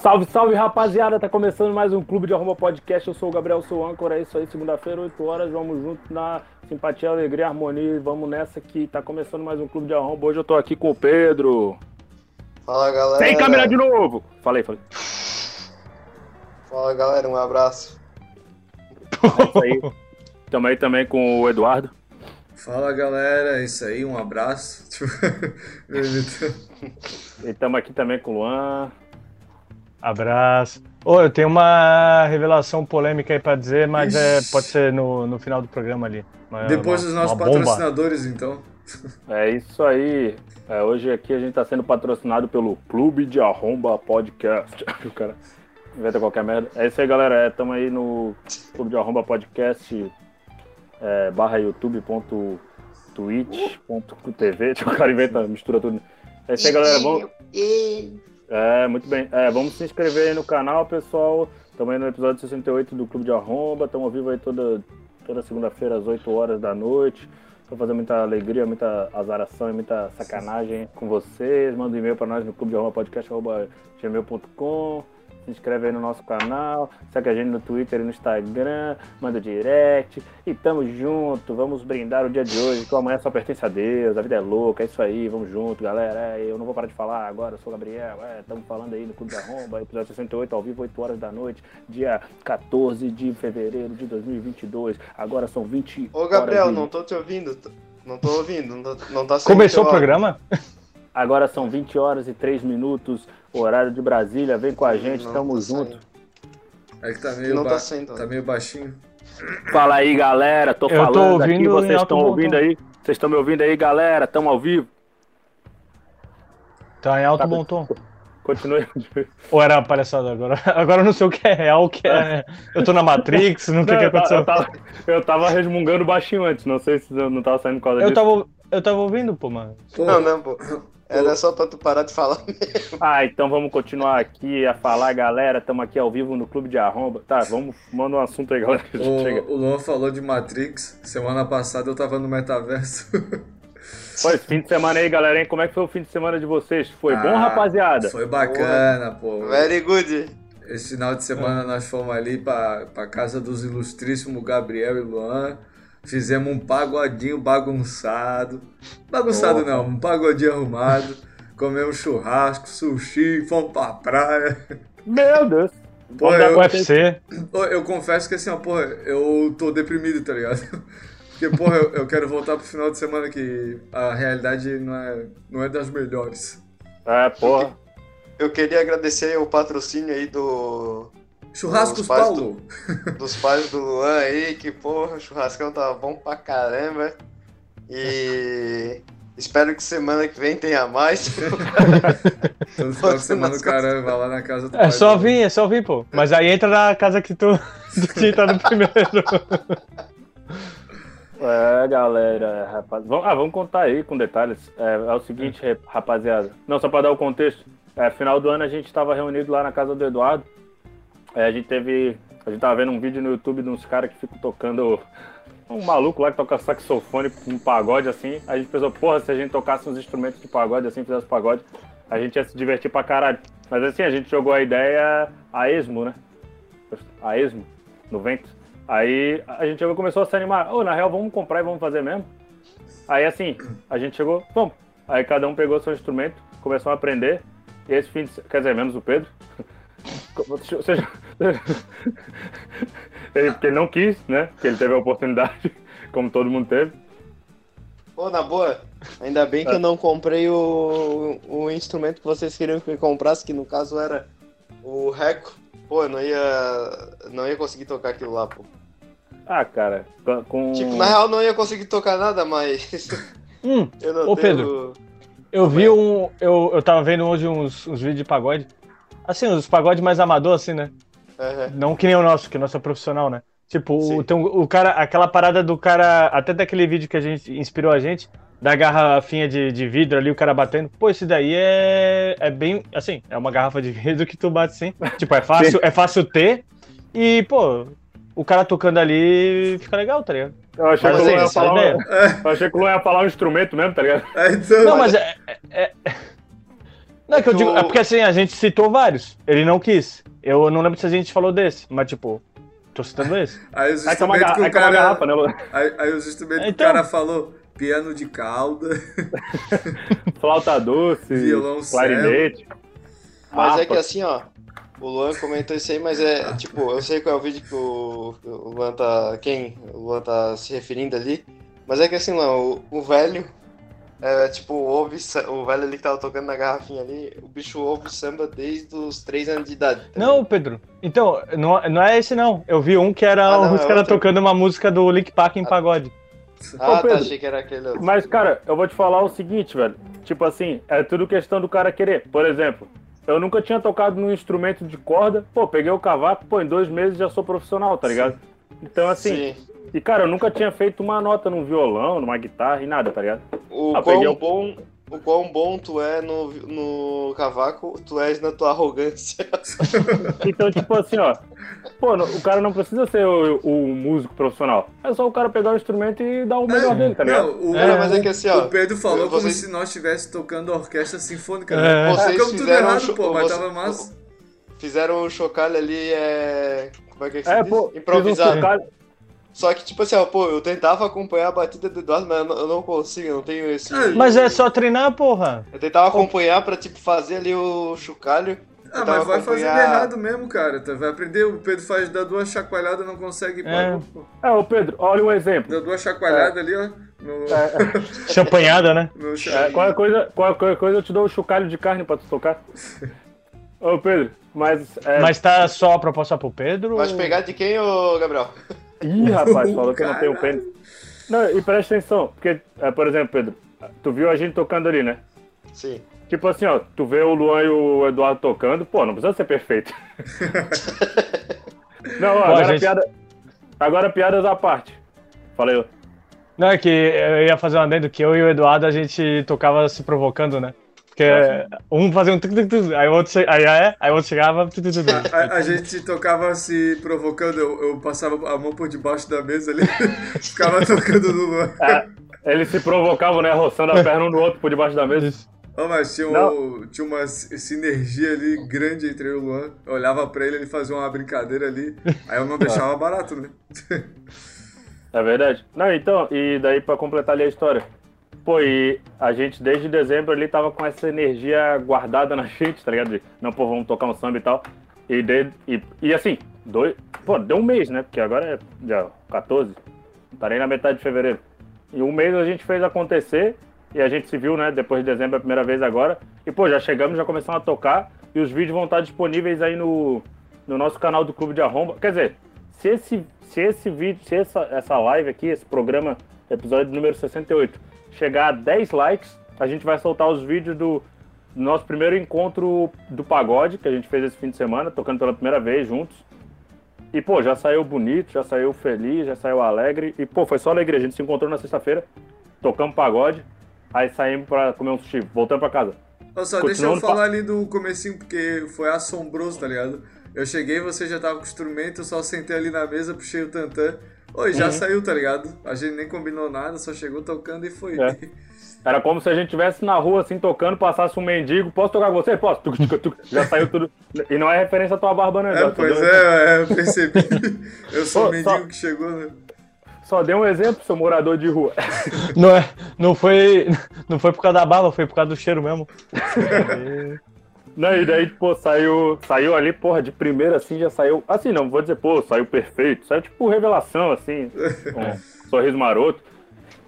Salve, salve, rapaziada! Tá começando mais um Clube de Arruma Podcast. Eu sou o Gabriel, sou âncora. É isso aí, segunda-feira, 8 horas. Vamos junto na simpatia, alegria, harmonia. Vamos nessa que tá começando mais um Clube de Arruma. Hoje eu tô aqui com o Pedro. Fala, galera. Tem câmera de novo! Falei, falei. Fala, galera. Um abraço. É isso aí. Tamo aí também com o Eduardo. Fala galera, é isso aí, um abraço. e tamo aqui também com o Luan. Abraço. Oh, eu tenho uma revelação polêmica aí pra dizer, mas é, pode ser no, no final do programa ali. Mas Depois uma, dos nossos patrocinadores, então. É isso aí. É, hoje aqui a gente tá sendo patrocinado pelo Clube de Arromba Podcast. o cara inventa qualquer merda. É isso aí, galera. É, tamo aí no Clube de Arromba Podcast é, barra youtube.twitch.tv. O cara inventa, mistura tudo. É isso aí, galera. Vamos... É, muito bem. É, vamos se inscrever aí no canal, pessoal. Aí no episódio 68 do Clube de Arromba. Estamos ao vivo aí toda, toda segunda-feira às 8 horas da noite. Para fazer muita alegria, muita azaração e muita sacanagem com vocês. Manda um e-mail para nós no clube de arromba podcast, gmail.com se inscreve aí no nosso canal, segue a gente no Twitter e no Instagram, manda direct e tamo junto, vamos brindar o dia de hoje, que amanhã só pertence a Deus, a vida é louca, é isso aí, vamos junto, galera. É, eu não vou parar de falar agora, eu sou o Gabriel, estamos é, falando aí no Clube da Romba, episódio 68 ao vivo, 8 horas da noite, dia 14 de fevereiro de 2022. Agora são 20 Ô Gabriel, não tô te ouvindo, não tô ouvindo, não, tá, não tá Começou o programa? Agora são 20 horas e 3 minutos, horário de Brasília. Vem com a gente, não tamo tá junto. É que tá meio, não ba... tá, sendo, tá meio baixinho. Fala aí, galera. Tô Eu falando tô aqui, vocês estão ouvindo aí? Vocês estão me ouvindo aí, galera? Tamo ao vivo. Tá em alto tá, bom tom. Continue. Ou era palhaçada agora? Agora eu não sei o que é real, o que é. Eu tô na Matrix, não sei o que aconteceu. Eu tava, eu tava resmungando baixinho antes, não sei se eu não tava saindo com a eu Tava, eu tava ouvindo, pô, mano. Não, não, pô. Era só pra tu parar de falar mesmo. Ah, então vamos continuar aqui a falar, galera. Estamos aqui ao vivo no Clube de Arromba. Tá, vamos, manda um assunto aí, galera. O, o Luan falou de Matrix. Semana passada eu tava no metaverso. Foi, fim de semana aí, galera, hein? Como é que foi o fim de semana de vocês? Foi ah, bom, rapaziada? Foi bacana, pô. Very good. Esse final de semana nós fomos ali pra, pra casa dos ilustríssimos Gabriel e Luan. Fizemos um pagodinho bagunçado. Bagunçado não, um pagodinho arrumado. Comemos churrasco, sushi, fomos pra praia. Meu Deus! Pô, eu, UFC. Eu, eu confesso que assim, ó, porra, eu tô deprimido, tá ligado? Porque, porra, eu, eu, quero voltar pro final de semana que a realidade não é, não é das melhores. É, porra. Eu queria agradecer o patrocínio aí do Churrascos Paulo. Do, dos pais do Luan aí, que porra, o churrascão tá bom pra caramba. E espero que semana que vem tenha mais. Todo final de semana o cara vai lá na casa do É só vir, é só vir, pô. Mas aí entra na casa que tu, tu tá no primeiro. É, galera, rapaz. Vamos, ah, vamos contar aí com detalhes. É, é o seguinte, rapaziada. Não, só para dar o contexto. É, final do ano a gente estava reunido lá na casa do Eduardo. É, a gente teve. A gente tava vendo um vídeo no YouTube de uns caras que ficam tocando. Um maluco lá que toca saxofone um pagode assim. A gente pensou, porra, se a gente tocasse uns instrumentos de pagode assim, fizesse pagode, a gente ia se divertir pra caralho. Mas assim, a gente jogou a ideia a esmo, né? A esmo, no vento. Aí a gente chegou, começou a se animar. Ô, oh, na real, vamos comprar e vamos fazer mesmo? Aí assim, a gente chegou, vamos. Aí cada um pegou seu instrumento, começou a aprender. E esse fim de... Quer dizer, menos o Pedro. Seja, ele, porque ele não quis, né? Porque ele teve a oportunidade, como todo mundo teve. Pô, na boa, ainda bem que é. eu não comprei o, o instrumento que vocês queriam que eu comprasse, que no caso era o Reco. Pô, eu não ia, não ia conseguir tocar aquilo lá, pô. Ah, cara, com... Tipo, na real não ia conseguir tocar nada, mas... Hum, eu não ô tenho... Pedro, eu vi um... Eu, eu tava vendo hoje uns, uns vídeos de pagode Assim, os pagodes mais amador, assim, né? Uhum. Não que nem o nosso, que o nosso é profissional, né? Tipo, o, tem o cara, aquela parada do cara, até daquele vídeo que a gente inspirou a gente, da garrafinha de, de vidro ali, o cara batendo. Pô, esse daí é, é bem, assim, é uma garrafa de vidro que tu bate sim. tipo, é fácil, é fácil ter. E, pô, o cara tocando ali fica legal, tá ligado? Eu achei, mas, que, assim, ia falar, é. eu achei que o Luan ia falar um instrumento mesmo, tá ligado? É, então, não, mas é, é, é Não, é que eu digo, é porque assim, a gente citou vários. Ele não quis. Eu não lembro se a gente falou desse, mas tipo, tô citando esse. Aí os instrumentos que o cara. Garrafa, né, aí, aí os instrumentos então... que o então. cara falou: piano de cauda, flauta doce, violão clarinete. Mas é que assim, ó, o Luan comentou isso aí, mas é tipo, eu sei qual é o vídeo que o, o Luan tá. Quem o Luan tá se referindo ali. Mas é que assim, Luan, o, o velho é, tipo, ouve, o velho ali que tava tocando na garrafinha ali, o bicho ouve samba desde os 3 anos de idade. Tá não, Pedro. Então, não, não é esse não. Eu vi um que era ah, não, os é caras tocando uma música do Link Park em ah, pagode. Ah, Ô, tá, Pedro, tá, achei que era aquele outro. Mas, cara, eu vou te falar o seguinte, velho. Tipo assim, é tudo questão do cara querer. Por exemplo, eu nunca tinha tocado num instrumento de corda. Pô, peguei o cavaco, pô, em dois meses já sou profissional, tá ligado? Então, assim, Sim. E, cara, eu nunca tinha feito uma nota num violão, numa guitarra e nada, tá ligado? O ah, quão bom, o quão bom tu é no, no cavaco, tu és na tua arrogância. então, tipo assim, ó. Pô, o cara não precisa ser o, o, músico profissional. É só o cara pegar o instrumento e dar o melhor é, dele, tá ligado? Não, o, é, mas é que assim, ó. O Pedro falou vocês... como se nós estivéssemos tocando orquestra sinfônica. Né? É. Vocês Ficamos tudo errado, pô, mas tava massa. Fizeram o chocalho ali, é. Como é que é que é, pô, Improvisado. Só que, tipo assim, ó, pô, eu tentava acompanhar a batida do Eduardo, mas eu não consigo, eu não tenho esse. Ah, mas é só treinar, porra. Eu tentava acompanhar pra, tipo, fazer ali o chocalho. Ah, mas vai fazendo errado mesmo, cara. Tu vai aprender, o Pedro faz, dá duas chacoalhadas não consegue. É, é ô Pedro, olha um exemplo. Dá duas chacoalhadas é. ali, ó. No... É. Champanhada, né? No é, qualquer, coisa, qualquer coisa eu te dou um chocalho de carne pra tu tocar. ô Pedro, mas. É... Mas tá só a proposta pro Pedro? Vai pegar de quem, ô Gabriel? Ih, rapaz, falou que eu não tenho pênis. Não, e presta atenção, porque, é, por exemplo, Pedro, tu viu a gente tocando ali, né? Sim. Tipo assim, ó, tu vê o Luan e o Eduardo tocando, pô, não precisa ser perfeito. não, ó, agora, gente... piada, agora piadas à parte. Falei. Não, é que eu ia fazer um adendo que eu e o Eduardo a gente tocava se provocando, né? Porque um fazia um tuk, tuk, tuk, aí o outro, che... aí, é, aí o outro chegava. A, a, gente tocava se provocando, eu, eu, passava a mão por debaixo da mesa ali, ficava tocando no Luan. É, eles se provocavam, né? Roçando a perna um do outro por debaixo da mesa. Oh, mas tinha, um, tinha uma sinergia ali grande entre eu e o Luan. Eu olhava pra ele, ele fazia uma brincadeira ali. Aí eu não deixava barato, né? É verdade. Não, então, e daí pra completar ali a história. Pô, e a gente desde dezembro ali tava com essa energia guardada na gente, tá ligado? De, não, pô, vamos tocar um samba e tal. E, de, e, e assim, dois, pô, deu um mês, né? Porque agora é já 14, parei na metade de fevereiro. E um mês a gente fez acontecer e a gente se viu, né? Depois de dezembro a primeira vez agora. E, pô, já chegamos, já começamos a tocar e os vídeos vão estar disponíveis aí no, no nosso canal do Clube de Arromba. Quer dizer, se esse, se esse vídeo, se essa, essa live aqui, esse programa, episódio número 68, chegar a 10 likes, a gente vai soltar os vídeos do, nosso primeiro encontro do pagode, que a gente fez esse fim de semana, tocando pela primeira vez juntos. E, pô, já saiu bonito, já saiu feliz, já saiu alegre. E, pô, foi só alegria. A gente se encontrou na sexta-feira, tocamos pagode, aí saímos pra comer um sushi, voltamos pra casa. Só deixa eu falar ali do comecinho, porque foi assombroso, tá ligado? Eu cheguei, você já tava com o instrumento, eu só sentei ali na mesa, puxei o tantã. Oi, já uhum. saiu, tá ligado? A gente nem combinou nada, só chegou tocando e foi. É. Era como se a gente estivesse na rua, assim, tocando, passasse um mendigo. Posso tocar com você? Posso. Tuc, tuc, tuc. Já saiu tudo. E não é referência à tua barba, né? É, pois é, é, eu percebi. Eu sou o mendigo só... que chegou, né? Só dei um exemplo, seu morador de rua. Não, é, não, foi, não foi por causa da barba, foi por causa do cheiro mesmo. Não, e daí, pô, saiu, saiu ali, porra, de primeira, assim, já saiu. Assim, não vou dizer, pô, saiu perfeito. Saiu tipo revelação, assim, um sorriso maroto.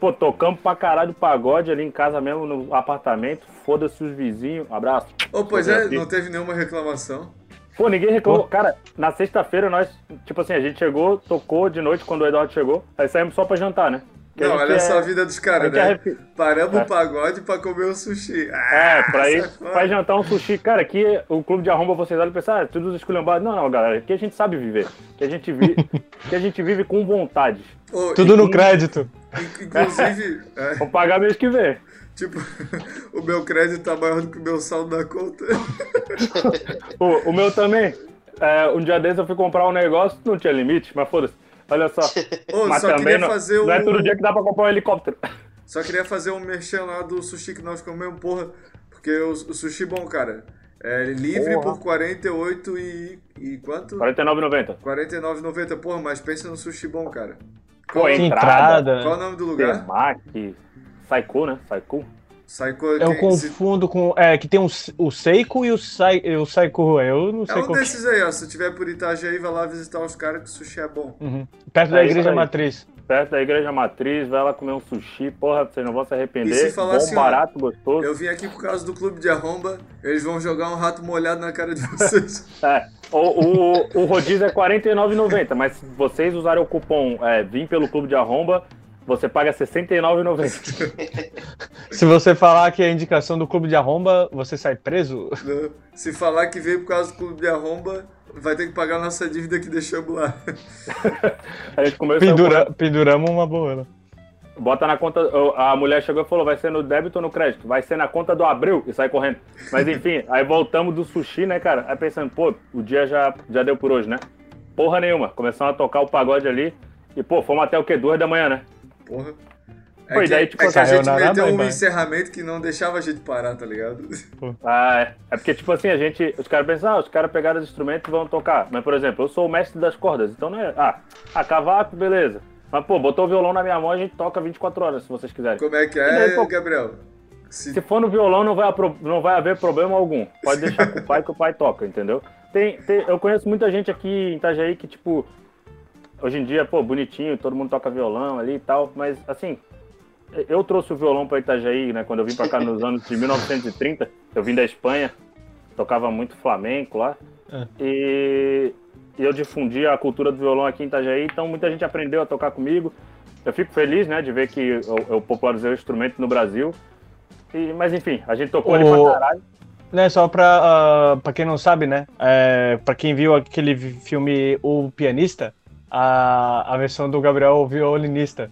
Pô, tocamos pra caralho pagode ali em casa mesmo, no apartamento. Foda-se os vizinhos. Abraço. Ô, oh, pois é, não teve nenhuma reclamação. Pô, ninguém reclamou. Cara, na sexta-feira nós, tipo assim, a gente chegou, tocou de noite quando o Eduardo chegou. Aí saímos só pra jantar, né? Não, olha é... só a vida dos caras, né? É... Paramos é. o pagode pra comer um sushi. Ah, é, pra ir, pra jantar um sushi. Cara, aqui o clube de arromba vocês olham e pensam, ah, tudo esculhambados. Não, não, galera, aqui a gente sabe viver. Que a gente vive, que a gente vive com vontade. Oh, tudo no crédito. Inclusive. É. Vou pagar mês que vem. Tipo, o meu crédito tá maior do que o meu saldo da conta. o, o meu também. É, um dia desses eu fui comprar um negócio, não tinha limite, mas foda-se. Olha só. Ô, Mas só também não, fazer não é todo dia que dá pra comprar um helicóptero. Só queria fazer um merchan lá do sushi que nós comemos, porra. Porque o, o sushi bom, cara, é livre Porra. por 48 e. e quanto? 49,90. 49,90. Porra, mas pensa no sushi bom, cara. Qual, Pô, entrada. Qual é o nome do lugar? Temaki. Saiku, né? Saiku. Saiku eu confundo se... com. É, que tem um, o Seiko e o, Sai, o Saiku. Eu não sei É um desses aí, ó. Se tiver por Itajaí, vai lá visitar os caras que o sushi é bom. Uhum. Perto é da igreja matriz perto da igreja matriz, vai lá comer um sushi, porra, vocês não vão se arrepender. E se falar Bom, assim, barato, ó, gostoso. Eu vim aqui por causa do clube de arromba, eles vão jogar um rato molhado na cara de vocês. é, o, o, o rodízio é R$ 49,90, mas se vocês usarem o cupom é, Vim pelo clube de arromba, você paga R$ 69,90. Se você falar que é indicação do clube de arromba, você sai preso? Não. Se falar que veio por causa do clube de arromba, vai ter que pagar a nossa dívida que deixamos lá. a gente começou Pendura, a... Penduramos uma boa. Né? Bota na conta. A mulher chegou e falou: vai ser no débito ou no crédito? Vai ser na conta do abril e sai correndo. Mas enfim, aí voltamos do sushi, né, cara? Aí pensando, pô, o dia já, já deu por hoje, né? Porra nenhuma. Começamos a tocar o pagode ali. E, pô, fomos até o quê? Duas da manhã, né? Porra. É Foi, que, daí, tipo, é que a gente meteu um encerramento que não deixava a gente parar, tá ligado? Ah, é. É porque, tipo assim, a gente. Os caras pensam, ah, os caras pegaram os instrumentos e vão tocar. Mas, por exemplo, eu sou o mestre das cordas, então não é. Ah, a cavaco, beleza. Mas, pô, botou o violão na minha mão, a gente toca 24 horas, se vocês quiserem. Como é que é, daí, pô, Gabriel? Se... se... for no violão, não vai, não vai haver problema algum. Pode deixar com o pai que o pai toca, entendeu? Tem, tem, eu conheço muita gente aqui em Itajaí que, tipo, hoje em dia, pô, bonitinho, todo mundo toca violão ali e tal, mas assim, eu trouxe o violão para Itajaí, né, quando eu vim para cá nos anos de 1930, eu vim da Espanha, tocava muito flamenco lá, é. e, eu difundi a cultura do violão aqui em Itajaí, então muita gente aprendeu a tocar comigo. Eu fico feliz, né, de ver que eu, eu popularizei o instrumento no Brasil. E, mas enfim, a gente tocou o... ali pra caralho. Né, só pra, uh, pra quem não sabe, né? É, pra quem viu aquele filme O Pianista, a, a versão do Gabriel violinista.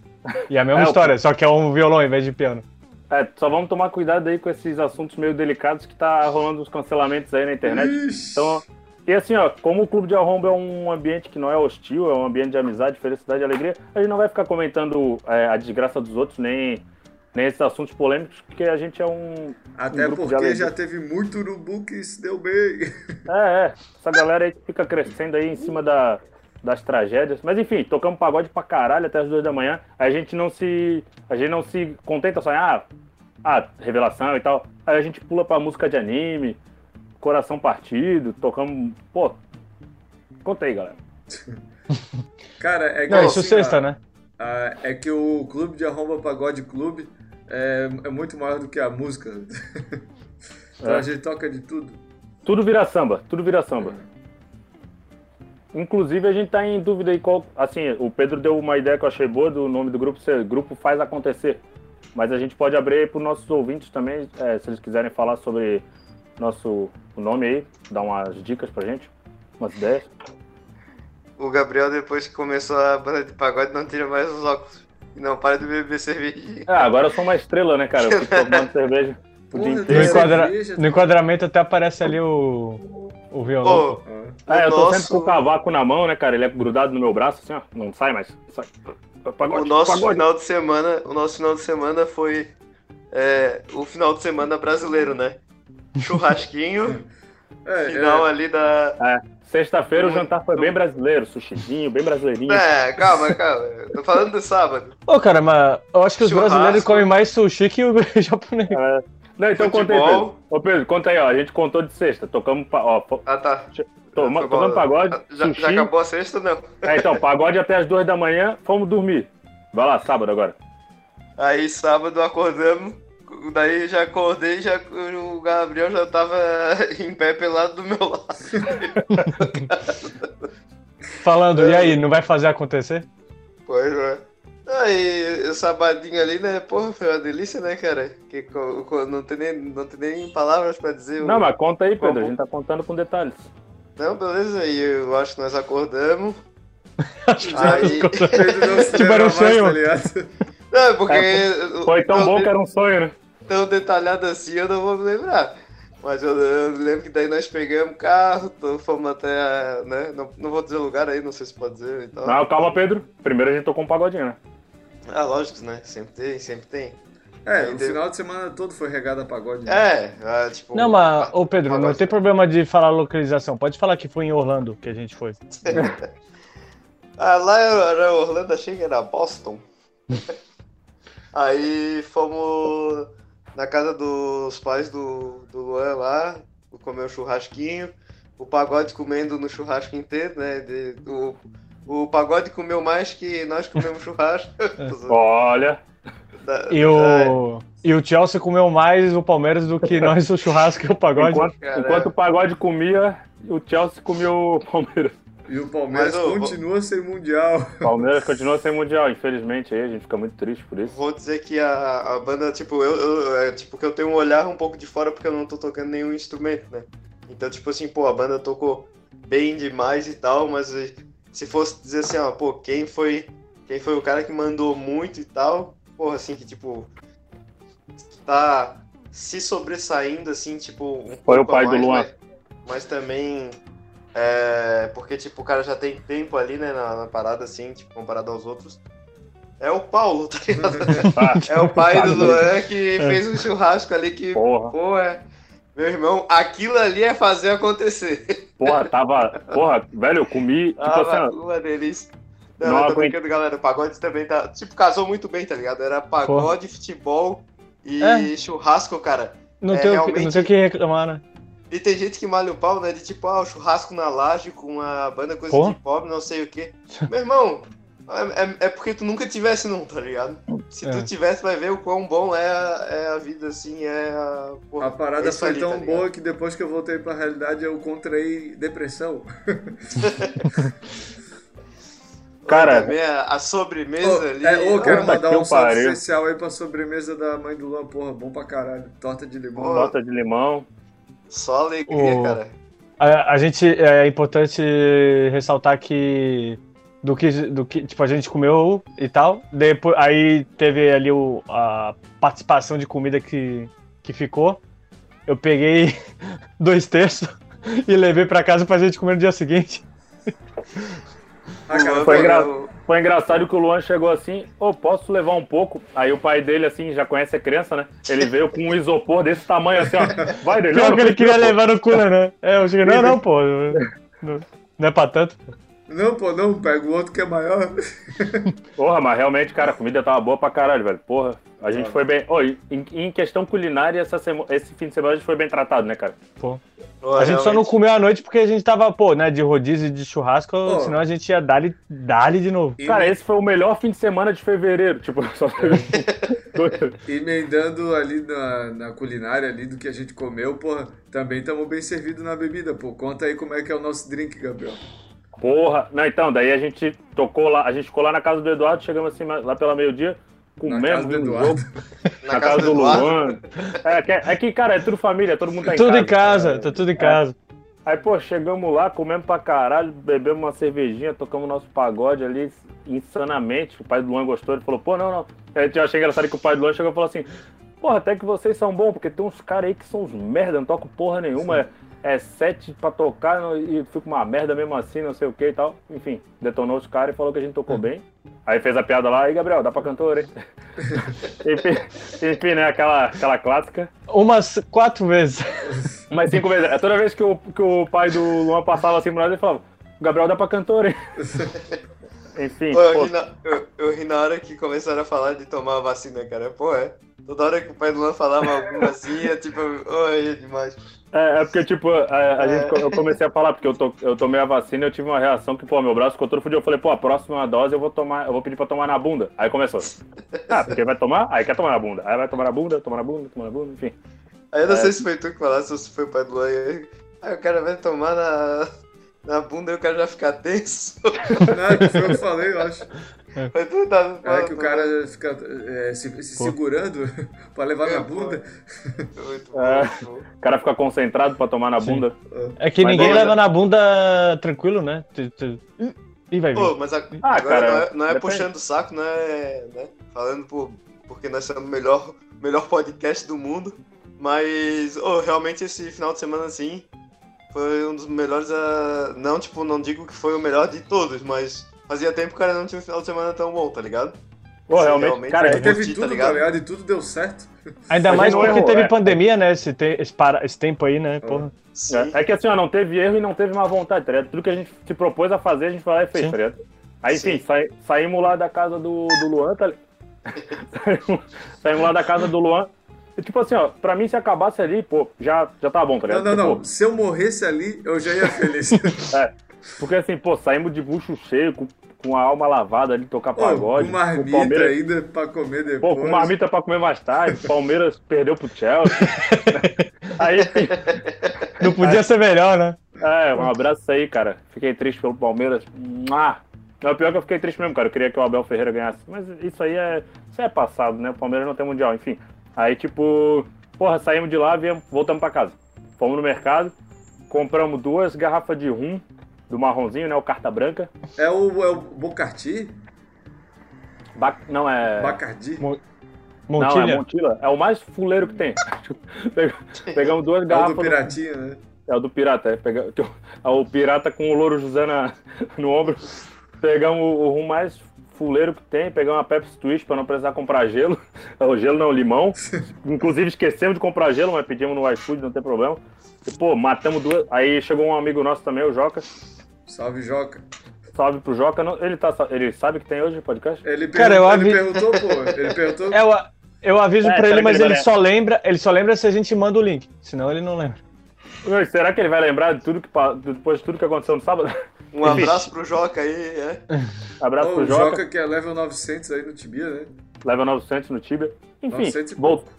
E a mesma é, história, o... só que é um violão em vez de piano. É, só vamos tomar cuidado aí com esses assuntos meio delicados que tá rolando os cancelamentos aí na internet. Ixi. Então, e assim, ó, como o Clube de Arromba é um ambiente que não é hostil, é um ambiente de amizade, felicidade e alegria, a gente não vai ficar comentando é, a desgraça dos outros, nem, nem esses assuntos polêmicos, porque a gente é um. Até um porque já teve muito urubu que se deu bem. É, é. Essa galera aí fica crescendo aí em cima da, das tragédias. Mas enfim, tocamos pagode pra caralho até as duas da manhã. Aí a gente não se. A gente não se contenta só em ah, ah, revelação e tal. Aí a gente pula pra música de anime, coração partido, tocamos. Pô. Contei, galera. Cara, é que. Não, isso assim, sexta, né? A, é que o clube de arroba pagode clube é, é muito maior do que a música. então é. a gente toca de tudo. Tudo vira samba, tudo vira samba. É. Inclusive, a gente está em dúvida aí qual. Assim, o Pedro deu uma ideia que eu achei boa do nome do grupo ser Grupo Faz Acontecer. Mas a gente pode abrir aí para os nossos ouvintes também, é, se eles quiserem falar sobre nosso o nome aí, dar umas dicas pra gente, umas ideias. O Gabriel, depois que começou a banda de pagode, não tira mais os óculos. E não para de beber cerveja. Ah, agora eu sou uma estrela, né, cara? Eu fico tomando cerveja o dia inteiro. No, enquadra... no enquadramento até aparece ali o o violão. Oh, é, eu tô nosso... sempre com o cavaco na mão, né, cara? Ele é grudado no meu braço, assim, ó. Não sai mais. Sai. Pagode, o nosso pagode. final de semana, o nosso final de semana foi é, o final de semana brasileiro, né? Churrasquinho, é, final é. ali da. É. Sexta-feira o jantar foi bem brasileiro, sushizinho, bem brasileirinho. É, calma, calma. Tô falando do sábado. Ô, cara, mas eu acho que os Churrasco. brasileiros comem mais sushi que o japonês. É. Não, então conta aí, Pedro. Ô, Pedro, conta aí, ó. A gente contou de sexta. Tocamos. Ó, ah, tá. Toma, tocamos pagode. Já, já, acabou a sexta, não? É, então, pagode até as duas da manhã, fomos dormir. Vai lá, sábado agora. Aí, sábado, acordamos. Daí já acordei, já, o Gabriel já tava em pé pelado do meu lado. Falando, e aí, não vai fazer acontecer? Pois é. Aí, o sabadinho ali, né? Porra, foi uma delícia, né, cara? Que não tem nem, não tem nem palavras pra dizer. Não, o... mas conta aí, Pedro. Como... A gente tá contando com detalhes. Não, beleza. Aí eu acho que nós acordamos. acho que aí... tipo, era um sonho. Tá não, porque. É, foi tão bom que era um sonho, né? Tão detalhado assim eu não vou me lembrar. Mas eu, eu, lembro que daí nós pegamos carro, fomos até. Né? Não, não vou dizer lugar aí, não sei se pode dizer. Então... Não, calma, Pedro. Primeiro a gente tocou um pagodinho, né? Ah, lógico, né? Sempre tem, sempre tem. É, o final de semana todo foi regado a pagode. Né? É, é, tipo. Não, mas, ô Pedro, pagode. não tem problema de falar localização. Pode falar que foi em Orlando que a gente foi. ah, lá era Orlando, achei que era Boston. Aí fomos na casa dos pais do, do Luan lá, comer um churrasquinho. O pagode comendo no churrasco inteiro, né? De, o, o pagode comeu mais que nós comemos churrasco. Olha! e, o, e o Chelsea comeu mais o Palmeiras do que nós o churrasco e o pagode. Enquanto, enquanto o pagode comia, o Chelsea comeu o Palmeiras. E o Palmeiras Mas, continua sem mundial. O Palmeiras continua sem mundial, infelizmente aí a gente fica muito triste por isso. Vou dizer que a, a banda, tipo, eu, eu, é, tipo, que eu tenho um olhar um pouco de fora porque eu não tô tocando nenhum instrumento, né? Então, tipo assim, pô, a banda tocou bem demais e tal, mas se fosse dizer assim, ó, pô, quem foi, quem foi o cara que mandou muito e tal, porra, assim, que tipo, tá se sobressaindo, assim, tipo, um Foi o pai mais, do Luan. Mas, mas também é, porque, tipo, o cara já tem tempo ali, né, na, na, parada, assim, tipo, comparado aos outros. É o Paulo, tá ligado? é o pai do Luan que é. fez um churrasco ali que, porra. porra, é, meu irmão, aquilo ali é fazer acontecer. Porra, tava. Porra, velho, eu comi. Tipo tava assim, uma delícia. Não, não, tô brincando, galera. O pagode também tá. Tipo, casou muito bem, tá ligado? Era pagode, porra. futebol e é. churrasco, cara. Não, é, tem realmente... não tem o que reclamar, né? E tem gente que malha o pau, né? De tipo, ah, o churrasco na laje com a banda coisa Pô? de pobre, não sei o quê. Meu irmão, é, é, é, porque tu nunca tivesse, não, tá ligado? Se é. tu tivesse, vai ver o quão bom é a, é a vida, assim, é a. Porra, a parada foi ali, tão tá boa que depois que eu voltei pra realidade eu contraí depressão. Cara, a, a sobremesa oh, ali. É, oh, quero mandar um salve especial aí pra sobremesa da mãe do Luan, porra, bom pra caralho. Torta de limão. Torta de limão. Só alegria, o... cara. A, a, gente é importante ressaltar que do que do que tipo a gente comeu e tal. Depois aí teve ali o, a participação de comida que, que ficou. Eu peguei dois terços e levei para casa pra gente comer no dia seguinte. Ah, cara, foi, engra... foi engraçado que o Luan chegou assim, ô, oh, posso levar um pouco? Aí o pai dele, assim, já conhece a criança, né? Ele veio com um isopor desse tamanho, assim, ó. Vai dele. Pior que ele queria levar no cooler, né? É, eu cheguei, não, não, pô. Não, não é pra tanto, pô. Não, pô, não, pega o outro que é maior. Porra, mas realmente, cara, a comida tava boa pra caralho, velho. Porra, a gente foi bem. Oh, em, em, questão culinária, essa sema... esse fim de semana a gente foi bem tratado, né, cara? Pô. Oh, a gente realmente. só não comeu à noite porque a gente tava, pô, né, de rodízio de churrasco, oh. senão a gente ia dar-lhe dar de novo. E cara, me... esse foi o melhor fim de semana de fevereiro. Tipo, só. Emendando ali na, na culinária ali do que a gente comeu, porra, também estamos bem servidos na bebida, pô. Conta aí como é que é o nosso drink, Gabriel. Porra, não, então, daí a gente tocou lá, a gente ficou lá na casa do Eduardo, chegamos assim lá pela meio-dia, comemos um jogo. Na, na casa, casa do, do Luan. É, é, é, que, cara, é tudo família, todo mundo tá em tudo casa. Tudo em casa, cara. tá tudo em é. casa. Aí, pô, chegamos lá, comemos pra caralho, bebemos uma cervejinha, tocamos nosso pagode ali insanamente. O pai do Luan gostou, ele falou, pô, não, não. Eu achei engraçado que o pai do Luan chegou e falou assim: Porra, até que vocês são bons, porque tem uns caras aí que são uns merda, não tocam porra nenhuma. Sim é sete pra tocar e fica uma merda mesmo assim, não sei o que e tal. Enfim, detonou os caras e falou que a gente tocou hum. bem. Aí fez a piada lá, aí Gabriel, dá pra cantor, hein? enfim, enfim, né? Aquela, aquela clássica. Umas quatro vezes. Umas cinco vezes. É toda vez que o, que o pai do Luan passava assim pro nós, ele falava, Gabriel dá pra cantor, hein? Enfim. Pô, eu, ri na, eu, eu, ri na hora que começaram a falar de tomar a vacina, cara. Pô, é. Toda hora que o pai do Luan falava alguma assim, é tipo, oi, é demais. É, é porque, tipo, a, a é. gente, eu comecei a falar, porque eu, to, eu tomei a vacina e eu tive uma reação que, pô, meu braço ficou todo fudido. Eu falei, pô, a próxima dose eu vou tomar, eu vou pedir pra tomar na bunda. Aí começou. Ah, porque vai tomar? Aí quer tomar na bunda. Aí vai tomar na bunda, tomar na bunda, tomar na bunda, enfim. Aí eu não é... sei se foi tu que falasse ou se foi o pai do Luan. Aí o cara vai tomar na na bunda e o cara já fica tenso. Não, foi o que eu falei, eu acho. É, tudo, tá, é que o cara fica é, se, se segurando pra levar é, na bunda. Muito bom, é, O cara fica concentrado pra tomar na bunda. É que mas ninguém leva na bunda tranquilo, né? E vai vir. Pô, mas a, ah, agora cara, não é, não é puxando o saco, não é né? falando por, porque nós somos o melhor, melhor podcast do mundo. Mas oh, realmente esse final de semana assim foi um dos melhores. Uh, não, tipo, não digo que foi o melhor de todos, mas fazia tempo que o cara não tinha um final de semana tão bom, tá ligado? Pô, realmente, realmente, cara, é teve tudo, tá ligado? E tudo deu certo. Ainda mais porque errou, teve é. pandemia, né? Esse, te, esse, para, esse tempo aí, né? Porra. É, é, que assim, ó, não teve erro e não teve má vontade, tá ligado? Tudo que a gente se propôs a fazer, a gente foi lá e fez, Sim. tá ligado? Aí, sim, sa, saímos lá da casa do, do Luan, tá saímos, saímos lá da casa do Luan. E, tipo assim, ó, pra mim, se acabasse ali, pô, já, já tá bom, tá ligado? Não, não, não. Se eu morresse ali, eu já ia feliz. é. Porque assim, pô, saímos de bucho cheio, com, com a alma lavada ali, tocar pagode. Com marmita Palmeiras... ainda pra comer depois. Pô, com marmita pra comer mais tarde. Palmeiras perdeu pro Chelsea. aí. Não podia aí... ser melhor, né? É, um abraço aí, cara. Fiquei triste pelo Palmeiras. Ah, não, pior que eu fiquei triste mesmo, cara. Eu queria que o Abel Ferreira ganhasse. Mas isso aí é, isso é passado, né? O Palmeiras não tem mundial, enfim. Aí, tipo, porra, saímos de lá, viemos, voltamos pra casa. Fomos no mercado, compramos duas garrafas de rum do marronzinho, né? O carta branca. É o, é o Bocarti? Ba não, é. Bacardi? Mo Montilha? Não, é Montila. É o mais fuleiro que tem. Pegamos duas garrafas. É o do Piratinha, né? É o do Pirata, é. Pega... É o Pirata com o Louro José na... no ombro. Pegamos o rum mais fuleiro que tem, pegamos uma Pepsi Twist para não precisar comprar gelo. O gelo não, limão. Inclusive esquecemos de comprar gelo, mas pedimos no iFood, não tem problema. E, pô, matamos duas. Aí chegou um amigo nosso também, o Joca. Salve, Joca. Salve pro Joca. Ele, tá, ele sabe que tem hoje podcast? Ele, Cara, eu avi... ele perguntou, pô. Ele perguntou. Eu, eu aviso é, pra ele, mas ele, ele só lembra. Ele só lembra se a gente manda o link. Senão ele não lembra. Será que ele vai lembrar de tudo que, depois de tudo que aconteceu no sábado? Um abraço pro Joca aí, é. Abraço oh, pro Joca. Joca que é level 900 aí no Tibia, né? Level 900 no Tibia. Enfim, 900 voltou.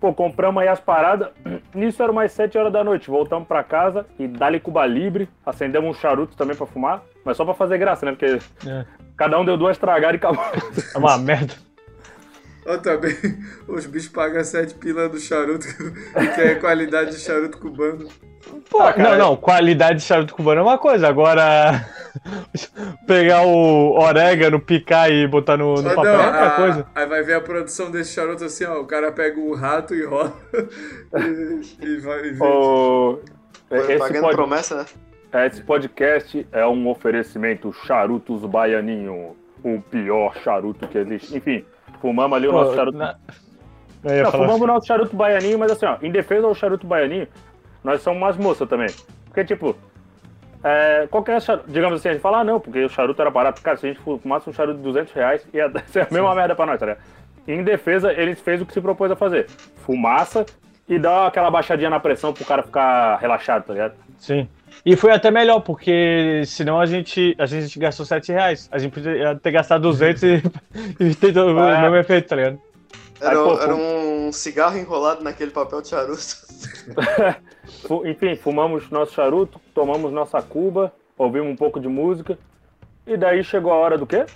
Pô, compramos aí as paradas. Nisso era mais 7 horas da noite. Voltamos pra casa e dali Cuba Libre. Acendemos um charuto também pra fumar. Mas só pra fazer graça, né? Porque é. cada um deu duas tragadas e acabou. É uma merda. Ó, também, os bichos pagam 7 pila do charuto, que é qualidade de charuto cubano. Pô, ah, não, não, qualidade de charuto cubano é uma coisa, agora pegar o orégano, picar e botar no, no papel é outra coisa. Aí vai ver a produção desse charuto assim, ó, o cara pega o rato e rola e, e vai ver. Oh, esse pagando pod... promessa, né? Esse podcast é um oferecimento charutos baianinho, o pior charuto que existe. Enfim, fumamos ali o Pô, nosso charuto... Na... Não, fumamos assim. o nosso charuto baianinho, mas assim, ó, em defesa do charuto baianinho, nós somos umas moças também. Porque, tipo, é, qualquer charuto, digamos assim, a gente fala, ah, não, porque o charuto era barato. Cara, se a gente fumasse um charuto de 200 reais, ia ser a mesma Sim. merda pra nós, tá ligado? Em defesa, eles fez o que se propôs a fazer: fumaça e dar aquela baixadinha na pressão pro cara ficar relaxado, tá ligado? Sim. E foi até melhor, porque senão a gente, a gente gastou 7 reais. A gente podia ter gastado 200 e, e ter o é. mesmo efeito, tá ligado? Era, Aí, pô, era um cigarro enrolado naquele papel de charuto. Enfim, fumamos nosso charuto, tomamos nossa cuba, ouvimos um pouco de música. E daí chegou a hora do quê?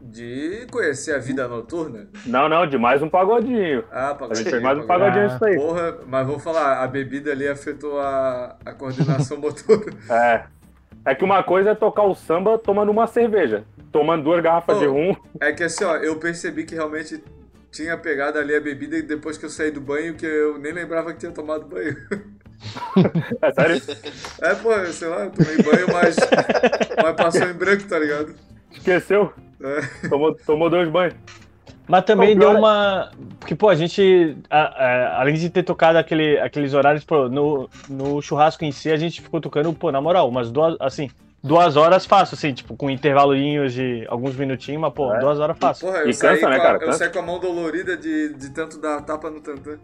De conhecer a vida noturna? Não, não, de mais um pagodinho. Ah, pagodinho. A gente fez mais um pagodinho isso aí. Porra, mas vou falar, a bebida ali afetou a, a coordenação motora. É. É que uma coisa é tocar o samba tomando uma cerveja. Tomando duas garrafas oh, de rum. É que assim, ó, eu percebi que realmente tinha pegado ali a bebida e depois que eu saí do banho, que eu nem lembrava que tinha tomado banho. É sério? É, pô, sei lá, eu tomei banho, mas, mas passou em branco, tá ligado? Esqueceu? É. Tomou, tomou dois banhos. Mas também deu é- uma. Porque, pô, a gente, a, a, além de ter tocado aquele, aqueles horários, pô, no, no churrasco em si, a gente ficou tocando, pô, na moral, umas duas, assim, duas horas fácil, assim, tipo, com intervalinhos de alguns minutinhos, mas, pô, é. duas horas fácil. Porra, eu, e saí cansa, né, cara? eu saí com a mão dolorida de, de tanto dar tapa no tantã.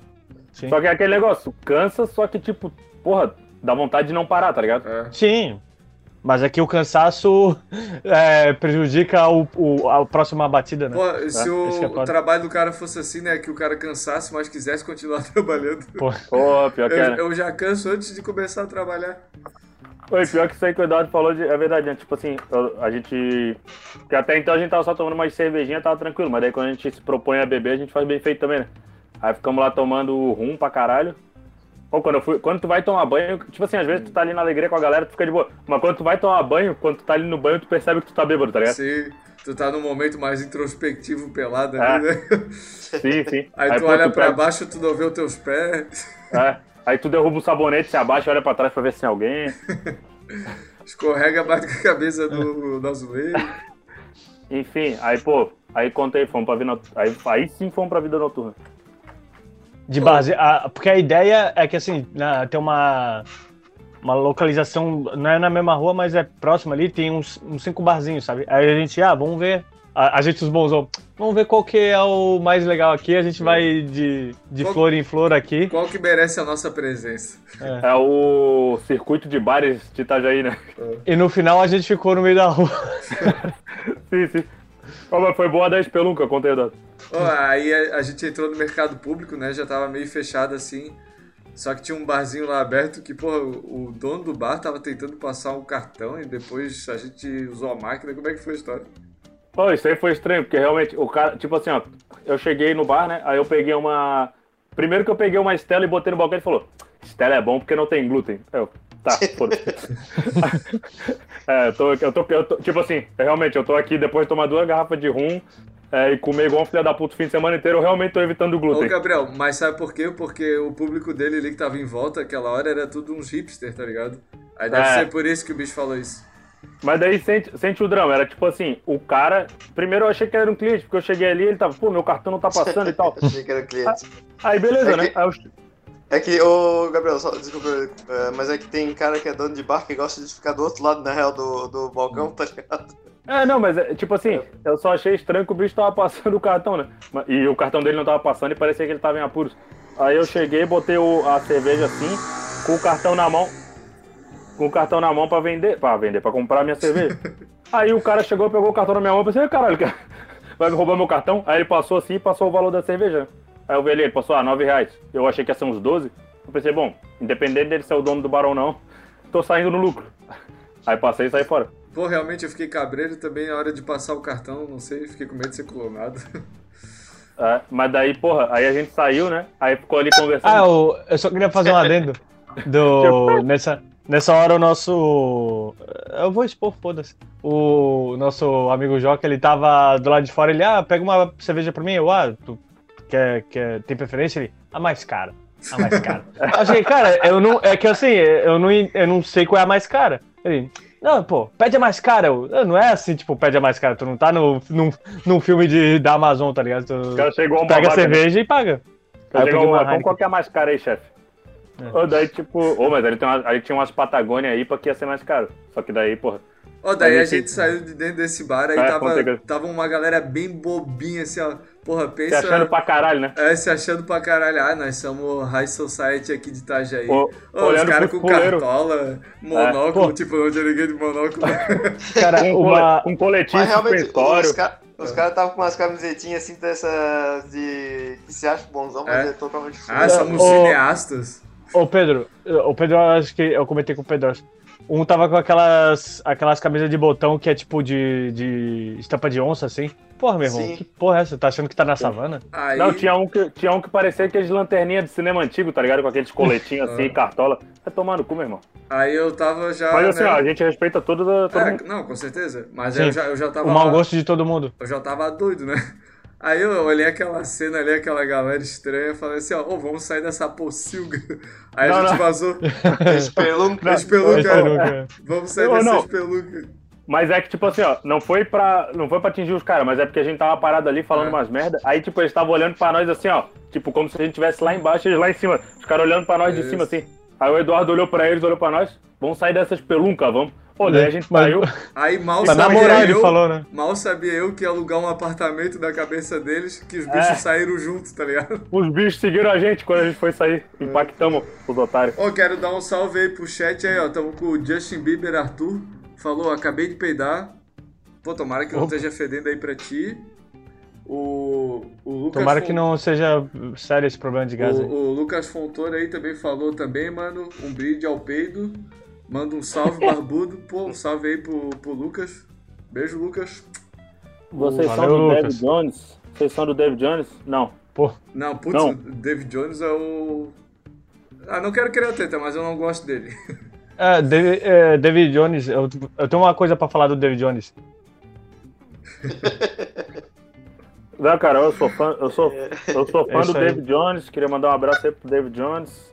Sim. Só que é aquele negócio, cansa, só que, tipo, porra, dá vontade de não parar, tá ligado? É. Sim. Mas aqui o cansaço é, prejudica o, o, a próxima batida, né? Pô, se é. o, o, trabalho do cara fosse assim, né? Que o cara cansasse, mas quisesse continuar trabalhando. Pô, Pô pior que eu, é. eu já canso antes de começar a trabalhar. Oi, pior que isso aí que o Eduardo falou de, é verdade, né? Tipo assim, a gente. Que até então a gente tava só tomando mais cervejinha, tava tranquilo, mas daí quando a gente se propõe a beber, a gente faz bem feito também, né? Aí ficamos lá tomando rum pra caralho. Ou quando, eu fui, quando tu vai tomar banho, tipo assim, às vezes tu tá ali na alegria com a galera, tu fica de boa. Mas quando tu vai tomar banho, quando tu tá ali no banho, tu percebe que tu tá bêbado, tá ligado? Sim, tu tá num momento mais introspectivo, pelado ali, é. né? Sim, sim. Aí, Aí tu pô, olha tu pra pega... baixo, tu não vê os teus pés. É. Aí tu derruba o sabonete, se abaixa, olha pra trás pra ver se tem alguém. Escorrega, bate com a cabeça do, do azulejo. Enfim, aí, pô, aí contei, fomos pra vida aí, aí sim fomos pra vida noturna. De base, a, porque a ideia é que assim, na, tem uma, uma localização, não é na mesma rua, mas é próxima ali, tem uns, uns cinco barzinhos, sabe? Aí a gente, ah, vamos ver. A, a gente, os bons, vamos ver qual que é o mais legal aqui, a gente vai de, de flor em flor aqui. Qual que merece a nossa presença? É, é o circuito de bares de Itajaí, né? É. E no final a gente ficou no meio da rua. sim, sim. mas foi boa da espelunca, contei a data. Oh, aí a, a, gente entrou no mercado público, né? Já tava meio fechado assim. Só que tinha um barzinho lá aberto que, porra, o, o dono do bar tava tentando passar um cartão e depois a gente usou a máquina. Como é que foi a história? Pô, isso aí foi estranho, porque realmente o cara, tipo assim, ó, eu cheguei no bar, né? Aí eu peguei uma. Primeiro que eu peguei uma Estela e botei no balcão e ele falou: Estela é bom porque não tem glúten. Eu, tá, foda é, eu tô, eu, tô, eu tô, Tipo assim, realmente, eu tô aqui depois de tomar duas garrafas de rum é, e comer igual um filho da puta o fim de semana inteiro, eu realmente tô evitando o glúten. Ô, Gabriel, mas sabe por quê? Porque o público dele ali que tava em volta aquela hora era tudo uns hipster, tá ligado? Aí deve é. ser por isso que o bicho falou isso. Mas daí sente, sente o drama. Era tipo assim, o cara. Primeiro eu achei que era um cliente, porque eu cheguei ali e ele tava, pô, meu cartão não tá passando e tal. achei que era um cliente. Aí beleza, é né? Que, aí eu... É que, ô Gabriel, só, desculpa, é, mas é que tem cara que é dono de bar que gosta de ficar do outro lado, na real, do, do balcão, tá ligado? É, não, mas é, tipo assim, eu só achei estranho que o bicho tava passando o cartão, né? E o cartão dele não tava passando e parecia que ele tava em apuros. Aí eu cheguei, botei o, a cerveja assim, com o cartão na mão com o cartão na mão pra vender, pra vender, pra comprar minha cerveja. Aí o cara chegou, pegou o cartão na minha mão e pensei, caralho, cara, vai me roubar meu cartão? Aí ele passou assim e passou o valor da cerveja. Aí eu vi ali, ele passou, ah, 9 reais. Eu achei que ia ser uns 12. Eu pensei, bom, independente dele ser o dono do barão ou não, tô saindo no lucro. Aí passei e saí fora. Pô, realmente eu fiquei cabreiro também na hora de passar o cartão, não sei, fiquei com medo de ser clonado. É, mas daí, porra, aí a gente saiu, né? Aí ficou ali conversando. Ah, eu, eu só queria fazer um adendo do, nessa, Nessa hora o nosso. Eu vou expor, foda-se. O nosso amigo Joca, ele tava do lado de fora, ele, ah, pega uma cerveja pra mim. Eu, ah, tu quer, quer, tem preferência? Ele, a mais cara. A mais cara. Achei, cara, eu não. É que assim, eu não, eu não sei qual é a mais cara. Ele, não, pô, pede a mais cara. Eu, não é assim, tipo, pede a mais cara. Tu não tá no, num, num filme de, da Amazon, tá ligado? Tu, o cara chegou pega a cerveja né? e paga. Aí chegou uma, qual que é a mais cara aí, chefe? É. daí, tipo, ô, oh, mas ali, tem uma, ali tinha umas Patagônia aí pra que ia ser mais caro. Só que daí, porra. Ó, oh, daí a gente, gente saiu de dentro desse bar, aí é, tava, tava uma galera bem bobinha, assim, ó. Porra, pensa. Se achando pra caralho, né? É, se achando pra caralho. Ah, nós somos High Society aqui de Itajaí. O, oh, os caras com puleiro. cartola, monóculo, é, tipo, não tinha ninguém de monóculo. cara, uma, um coletinho suspensório. Os caras estavam com umas camisetinhas assim dessas de. que se acha bonzão, mas é, é totalmente Ah, somos cineastas. Ô, Pedro, o Pedro, acho que eu comentei com o Pedro. Um tava com aquelas, aquelas camisas de botão que é tipo de, de estampa de onça, assim. Porra, meu irmão, Sim. que porra é essa? Tá achando que tá na savana? Aí... Não, tinha um, que, tinha um que parecia aqueles lanterninhas de cinema antigo, tá ligado? Com aqueles coletinhos assim, cartola. Vai tomar no cu, meu irmão. Aí eu tava já. Mas assim, né? ó, a gente respeita todo, todo é, mundo. Não, com certeza. Mas eu já, eu já tava. O mau gosto de todo mundo. Eu já tava doido, né? Aí eu olhei aquela cena ali, aquela galera estranha, e falei assim, ó, oh, vamos sair dessa pocilga. Aí não, a gente não. vazou. espelunca. Espelunca. Vamos sair não, dessa não. espelunca. Mas é que, tipo assim, ó, não foi pra, não foi pra atingir os caras, mas é porque a gente tava parado ali falando é. umas merda. Aí, tipo, eles estavam olhando pra nós assim, ó. Tipo, como se a gente estivesse lá embaixo e eles lá em cima. Os caras olhando pra nós é de isso. cima, assim. Aí o Eduardo olhou pra eles, olhou pra nós. Vamos sair dessas peluncas, vamos. Pô, daí a gente saiu. Aí mal sabia moral, eu, ele falou, né? Mal sabia eu que ia alugar um apartamento da cabeça deles, que os bichos é. saíram juntos, tá ligado? Os bichos seguiram a gente quando a gente foi sair. Impactamos os otários. Ô, quero dar um salve aí pro chat aí, ó. Tamo com o Justin Bieber Arthur. Falou, acabei de peidar. Pô, tomara que não esteja fedendo aí pra ti. O, o Lucas Tomara Font... que não seja sério esse problema de gás. O, o Lucas Fontoura aí também falou também, mano. Um brinde ao peido. Manda um salve barbudo. Pô, um salve aí pro, pro Lucas. Beijo, Lucas. Vocês Valeu, são do Lucas. David Jones? Vocês são do David Jones? Não. Pô. Não, putz, não. David Jones é o. Ah, não quero criar treta, mas eu não gosto dele. É, David, é, David Jones, eu, eu tenho uma coisa pra falar do David Jones. Não, cara, eu sou fã, eu sou, eu sou fã é do David Jones, queria mandar um abraço aí pro David Jones.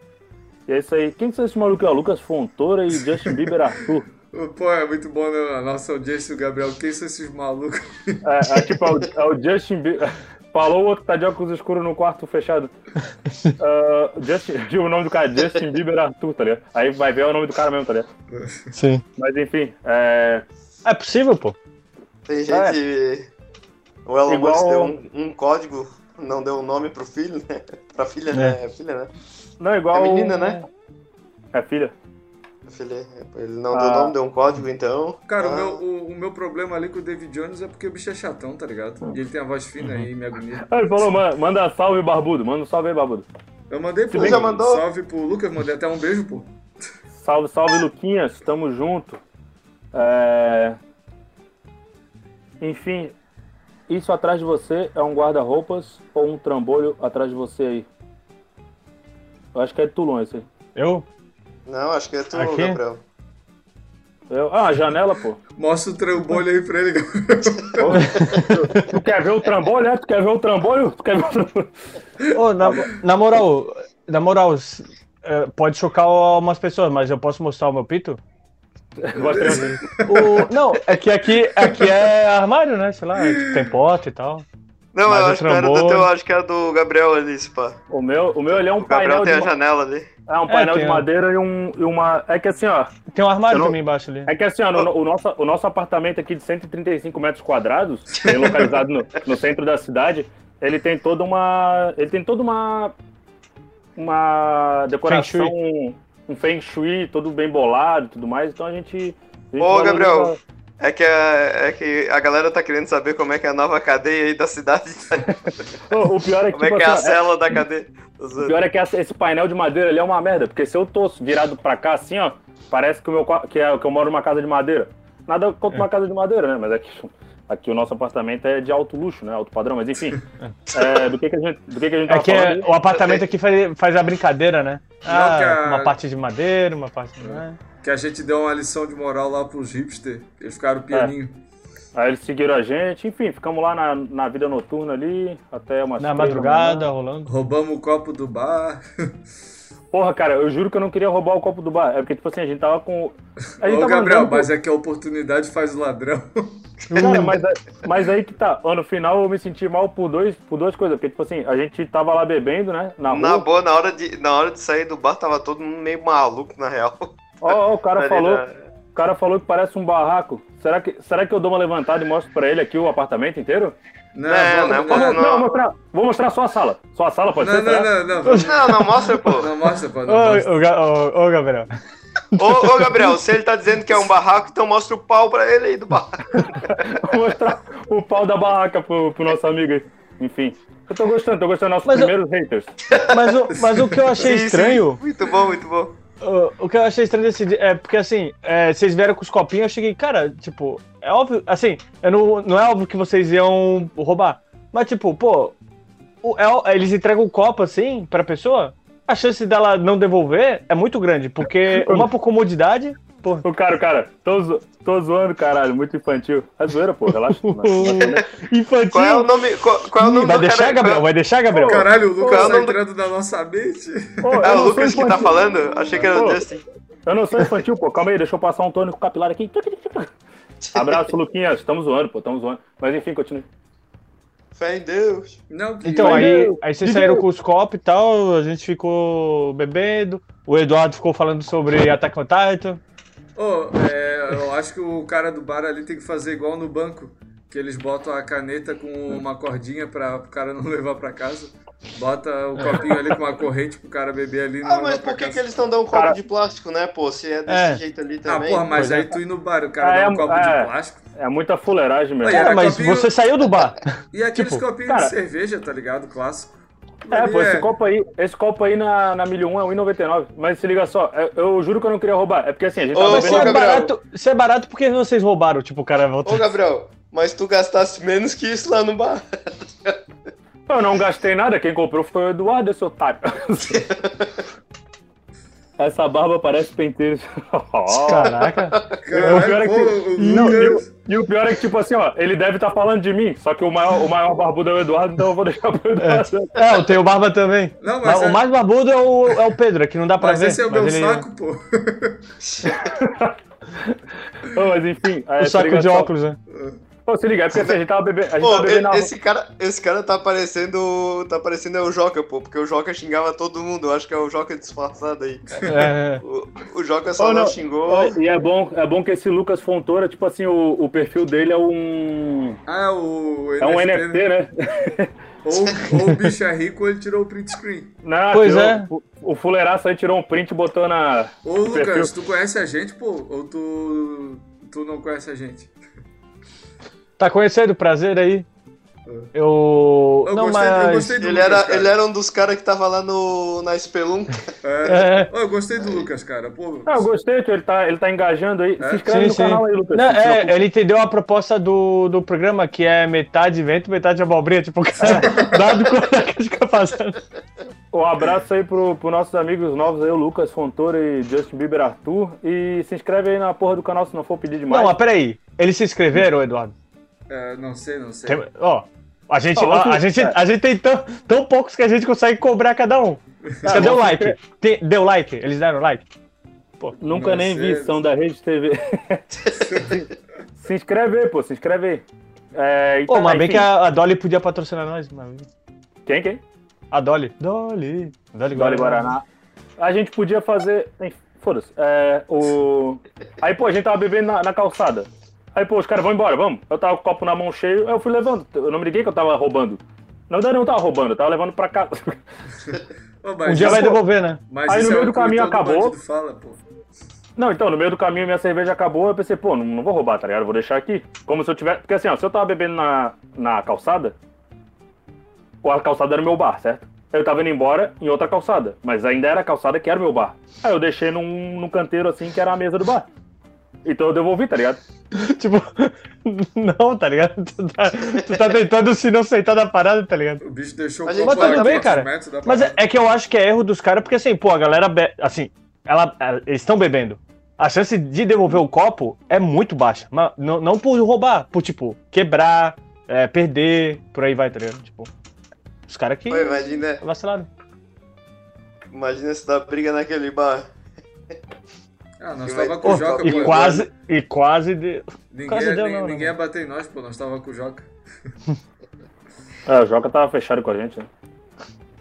E é isso aí. Quem são esses malucos? É o Lucas Fontoura e Justin Bieber Arthur. Pô, é muito bom né? a nossa audiência, o Gabriel. Quem são esses malucos? É, é tipo, é o, é o Justin Bieber. Falou o outro tá de óculos escuros no quarto fechado. Uh, Justin, o nome do cara, Justin Bieber Arthur, tá ligado? Aí vai ver o nome do cara mesmo, tá ligado? Sim. Mas enfim, é. É possível, pô. Tem gente. É. O Elon Igual... Musk deu um, um, código, não deu o um nome pro filho, né? Pra filha, né? é. né? É filha, né? Não, igual. É menina, né? É filha. Ele não deu ah. nome, deu um código, então. Cara, ah. o, meu, o, o, meu problema ali com o David Jones é porque o bicho é chatão, tá ligado? E ele tem a voz fina e me agonia. Ah, ele falou, manda salve, barbudo. Manda um salve aí, barbudo. Eu mandei pro já mandou? salve pro Lucas, mandei até um beijo, pô. Salve, salve, Luquinhas. Tamo junto. É... Enfim, isso atrás de você é um guarda-roupas ou um trambolho atrás de você aí? Eu acho que é de Toulon esse aí. Eu? Não, acho que é tu, Aqui? Gabriel. Eu... Ah, a janela, pô. Mostra o trambolho aí pra ele, Gabriel. tu quer ver o trambolho, é? Tu quer ver o trambolho? Tu quer ver o trambolho? Ô, na, na moral, na moral, é, pode chocar umas pessoas, mas eu posso mostrar o meu pito? o, não, é que aqui, aqui é armário, né? Sei lá, tem porta e tal. Não, mas eu acho que era do teu, acho que era do Gabriel ali, pá. O meu, o meu ele é um o painel. Gabriel tem a janela ali. É, um painel é, de madeira e, um, e uma. É que assim, ó. Tem um armário não... também embaixo ali. É que assim, ó, no, o, nosso, o nosso apartamento aqui de 135 metros quadrados, localizado no, no centro da cidade, ele tem toda uma. Ele tem toda uma. Uma decoração. Feng um feng shui todo bem bolado e tudo mais. Então a gente. A gente Ô, Gabriel, é que, a, é que a galera tá querendo saber como é que é a nova cadeia aí da cidade. o pior é que, como tipo, é que é a assim, cela é... da cadeia. O pior é que esse painel de madeira ali é uma merda, porque se eu tô virado pra cá assim, ó, parece que, o meu, que, é, que eu moro numa casa de madeira. Nada contra é. uma casa de madeira, né? Mas é que aqui o nosso apartamento é de alto luxo, né? Alto padrão, mas enfim. é, do que, que a gente, do que, que a gente é que é, o apartamento aqui faz, faz a brincadeira, né? Ah, Uma parte de madeira, uma parte de. Que a gente deu uma lição de moral lá pros hipster. Eles ficaram pianinho. É. Aí eles seguiram a gente, enfim, ficamos lá na, na vida noturna ali, até uma Na madrugada, rolando. Roubamos o copo do bar. Porra, cara, eu juro que eu não queria roubar o copo do bar. É porque, tipo assim, a gente tava com. A gente Ô, tava Gabriel, mas é que a oportunidade faz o ladrão. Cara, mas, mas aí que tá. No final eu me senti mal por, dois, por duas coisas. Porque, tipo assim, a gente tava lá bebendo, né? Na, na boa, na hora, de, na hora de sair do bar, tava todo mundo meio maluco, na real. Ó, oh, o cara falou. O cara falou que parece um barraco. Será que, será que eu dou uma levantada e mostro pra ele aqui o apartamento inteiro? Não, não, não, não, não, não. Vou, mostrar, vou mostrar só a sala. Só a sala pode não, ser? Não, não, não, não. Não, não, mostra, pô. Não mostra, pô. Não ô, ô, ô, Gabriel. Ô, ô, Gabriel, se ele tá dizendo que é um barraco, então mostra o pau pra ele aí do barraco. vou mostrar o pau da barraca pro, pro nosso amigo aí. Enfim. Eu tô gostando, tô gostando dos nossos mas primeiros eu, haters. Mas o, mas o que eu achei sim, estranho. Sim. Muito bom, muito bom. O, o que eu achei estranho desse dia é porque assim, é, vocês vieram com os copinhos, eu cheguei, cara, tipo, é óbvio, assim, eu não, não é óbvio que vocês iam roubar. Mas, tipo, pô, o, é, eles entregam o copo assim pra pessoa, a chance dela não devolver é muito grande, porque uma por comodidade. Pô. O cara, cara, tô, zo tô zoando, caralho, muito infantil. É zoeira, pô, relaxa. infantil. Qual é o nome, qual, qual é o nome vai deixar, cara? Gabriel? Vai deixar, Gabriel? Caralho, o Lucas tá entrando da nossa mente. é o Lucas que tá falando? Achei que era o Justin. Eu não sou infantil, pô. Calma aí, deixa eu passar um tônico capilar aqui. Abraço, Luquinhas. Estamos zoando, pô. Estamos zoando. Mas enfim, continue. Fé em Deus. Não, então, aí, Deus. aí vocês saíram com os copos e tal, a gente ficou bebendo. O Eduardo ficou falando sobre Attack on Titan. Oh, é, eu acho que o cara do bar ali tem que fazer igual no banco. Que eles botam a caneta com uma cordinha para o cara não levar para casa. Bota o copinho ali com uma corrente pro cara beber ali. Ah, mas por que, que eles estão dando um copo cara... de plástico, né, pô? Se é desse é. jeito ali ah, também. Ah, porra, mas aí tu ir no bar, o cara é, dá um copo de é. plástico. É muita fuleiragem mesmo. Cara, mas copinho... você saiu do bar. E aqueles tipo, copinhos cara... de cerveja, tá ligado? Clássico. É, pô, esse copo aí, esse copo aí na, na 1001 é 1,99. Mas se liga só, eu, eu, juro que eu não queria roubar. É porque assim, a gente Ô, tava vendo... é barato, isso é barato porque vocês roubaram, tipo, o cara voltou. Ô, Gabriel, mas tu gastasse menos que isso lá no bar. Eu não gastei nada, quem comprou foi o Eduardo, esse otário. Essa barba parece penteiro. Oh. Caraca. Caralho, o pior é que, não, e, o, e, o pior é que, tipo assim, ó, ele deve estar tá falando de mim, só que o maior, o maior barbudo é o Eduardo, então eu vou deixar pro Eduardo. É, é eu tenho barba também. Não, mas, mas é... O mais barbudo é o, é o Pedro, que não dá pra mas ver. Esse é o meu ele... saco, pô. mas enfim. O saco de óculos, né? Pô, se liga, é porque assim, a gente tava bebendo. A gente pô, tava bebendo esse, cara, esse cara tá parecendo. Tá parecendo é o Joca, pô, porque o Joca xingava todo mundo. Eu acho que é o Joca disfarçado aí. É. O, o Joca só oh, não, não, xingou. E é bom, é bom que esse Lucas Fontoura, tipo assim, o, o perfil dele é um. Ah, o. É um NFT, né? né? Ou, ou o bicho é rico ou ele tirou o print screen. Não, pois tirou, é. O, o fuleiraço aí tirou um print e botou na. Ô, Lucas, perfil. tu conhece a gente, pô? Ou tu, tu não conhece a gente? Tá conhecendo? Prazer aí. Eu. eu não, gostei, mas. Eu gostei do ele, Lucas, era, ele era um dos caras que tava lá no, na Spelunk. É. é. Eu gostei do Lucas, cara. Pô, ah, eu gostei, ele tá, ele tá engajando aí. É. Se inscreve sim, no sim. canal aí, Lucas. Não, é, ele entendeu a proposta do, do programa, que é metade vento, metade abobrinha. Tipo, cara, dado quando é que a gente fica fazendo. Um abraço aí pro, pro nossos amigos novos aí, o Lucas Fontoura e Justin Bieber Arthur. E se inscreve aí na porra do canal se não for pedir demais. Não, mas peraí. Eles se inscreveram, Eduardo? É, não sei, não sei. Tem, ó, a gente, ó, a, gente, a gente tem tão, tão poucos que a gente consegue cobrar cada um. Você deu like? Tem, deu like? Eles deram like? Pô, Nunca nem vi, são da Rede TV. se inscreve aí, pô, se inscreve aí. É, então, pô, mas bem que a, a, Dolly podia patrocinar nós. Mas... Quem, quem? A Dolly. Dolly. Dolly, Dolly Guaraná. A gente podia fazer. Foda-se. É, o... Aí, pô, a gente tava bebendo na, na calçada. Aí, pô, os caras vão embora, vamos. Eu tava com o copo na mão cheio, aí eu fui levando. Eu não me liguei que eu tava roubando. Na verdade, eu não tava roubando, eu tava levando pra casa. um dia vai devolver, né? Mas aí no meio é do caminho acabou. Fala, não, então, no meio do caminho minha cerveja acabou, eu pensei, pô, não, não vou roubar, tá ligado? Vou deixar aqui. Como se eu tivesse. Porque assim, ó, se eu tava bebendo na, na calçada, a calçada era o meu bar, certo? Eu tava indo embora em outra calçada, mas ainda era a calçada que era o meu bar. Aí eu deixei num, num canteiro assim que era a mesa do bar. Então eu devolvi, tá ligado? tipo, não, tá ligado? Tu tá, tu tá tentando se não aceitar da parada, tá ligado? O bicho deixou Mas, mas tudo bem, cara. Mas é, é, que eu acho que é erro dos caras, porque assim, pô, a galera, be... assim, ela, eles estão bebendo. A chance de devolver o copo é muito baixa. Mas não, não por roubar, por, tipo, quebrar, é, perder, por aí vai, tá ligado? Tipo, os caras que. Pô, imagina. Vacilaram. Imagina se dá briga naquele bar. Ah, nós tava com o Joca, e pô. Quase, e quase deu. Ninguém, quase deu, não, ninguém ia bater em nós, pô. Nós tava com o Joca. é, o Joca tava fechado com a gente, né?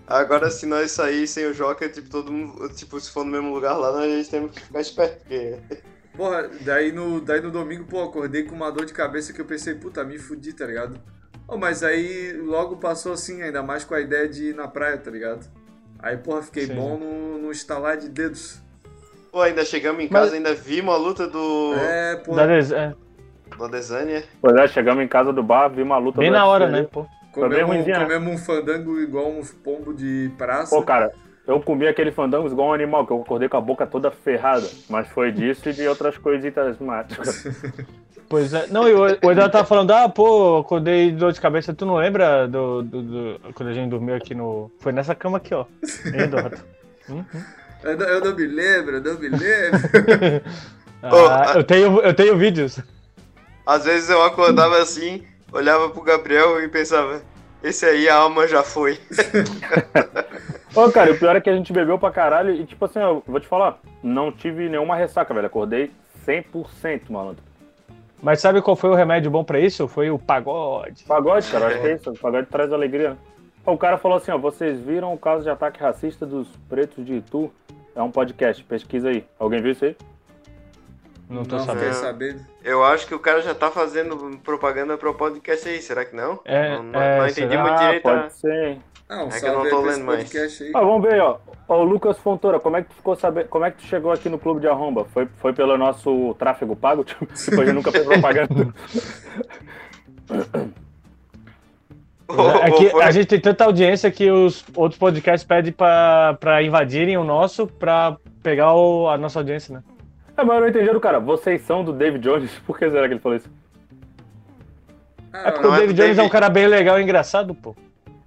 Agora, se nós sair sem o Joca, tipo, todo mundo, tipo, se for no mesmo lugar lá, nós temos que ficar esperto, porque... Porra, daí no, daí no domingo, pô, acordei com uma dor de cabeça que eu pensei, puta, me fudi, tá ligado? Oh, mas aí logo passou assim, ainda mais com a ideia de ir na praia, tá ligado? Aí, porra, fiquei Sim. bom no, no estalar de dedos. Pô, ainda chegamos em casa, Mas... ainda vimos a luta do. É, pô. Da Des... é. Do Desânia. Pois é, chegamos em casa do bar, vimos a luta Bem na hora, né, pô. Comemos, um, comemos um fandango igual uns pombos de praça. Pô, cara, eu comi aquele fandango igual um animal, que eu acordei com a boca toda ferrada. Mas foi disso e de outras coisitas mágicas. Pois é. Não, e o Eduardo tava falando, ah, pô, acordei de dor de cabeça. Tu não lembra do, do, do, quando a gente dormiu aqui no. Foi nessa cama aqui, ó. Hein, Eduardo? Uhum. Eu não, eu não me lembro, eu não me lembro. ah, eu, tenho, eu tenho vídeos. Às vezes eu acordava assim, olhava pro Gabriel e pensava, esse aí a alma já foi. Ô, cara, o pior é que a gente bebeu pra caralho e, tipo assim, eu vou te falar, não tive nenhuma ressaca, velho. Acordei 100%, malandro. Mas sabe qual foi o remédio bom pra isso? Foi o pagode. Pagode, cara, acho que é isso. O pagode traz alegria. O cara falou assim, ó, vocês viram o caso de ataque racista dos pretos de Itu? É um podcast, pesquisa aí. Alguém viu isso aí? Não tô não, sabendo. sabendo. Eu acho que o cara já tá fazendo propaganda pro podcast aí, será que não? É, não, não, é, não entendi será? muito direito. Pode a... ser. Não, é que eu não tô lendo mais. Aí. Ah, vamos ver, ó. Ô, Lucas Fontoura, como é que tu ficou sabendo? Como é que tu chegou aqui no Clube de Arromba? Foi, foi pelo nosso tráfego pago? Tipo, a gente nunca fez propaganda. É que a gente tem tanta audiência que os outros podcasts pedem pra, pra invadirem o nosso pra pegar o, a nossa audiência, né? É, mas eu não entendi do cara. Vocês são do David Jones? Por que será que ele falou isso? Ah, é porque o David é Jones David... é um cara bem legal e engraçado, pô.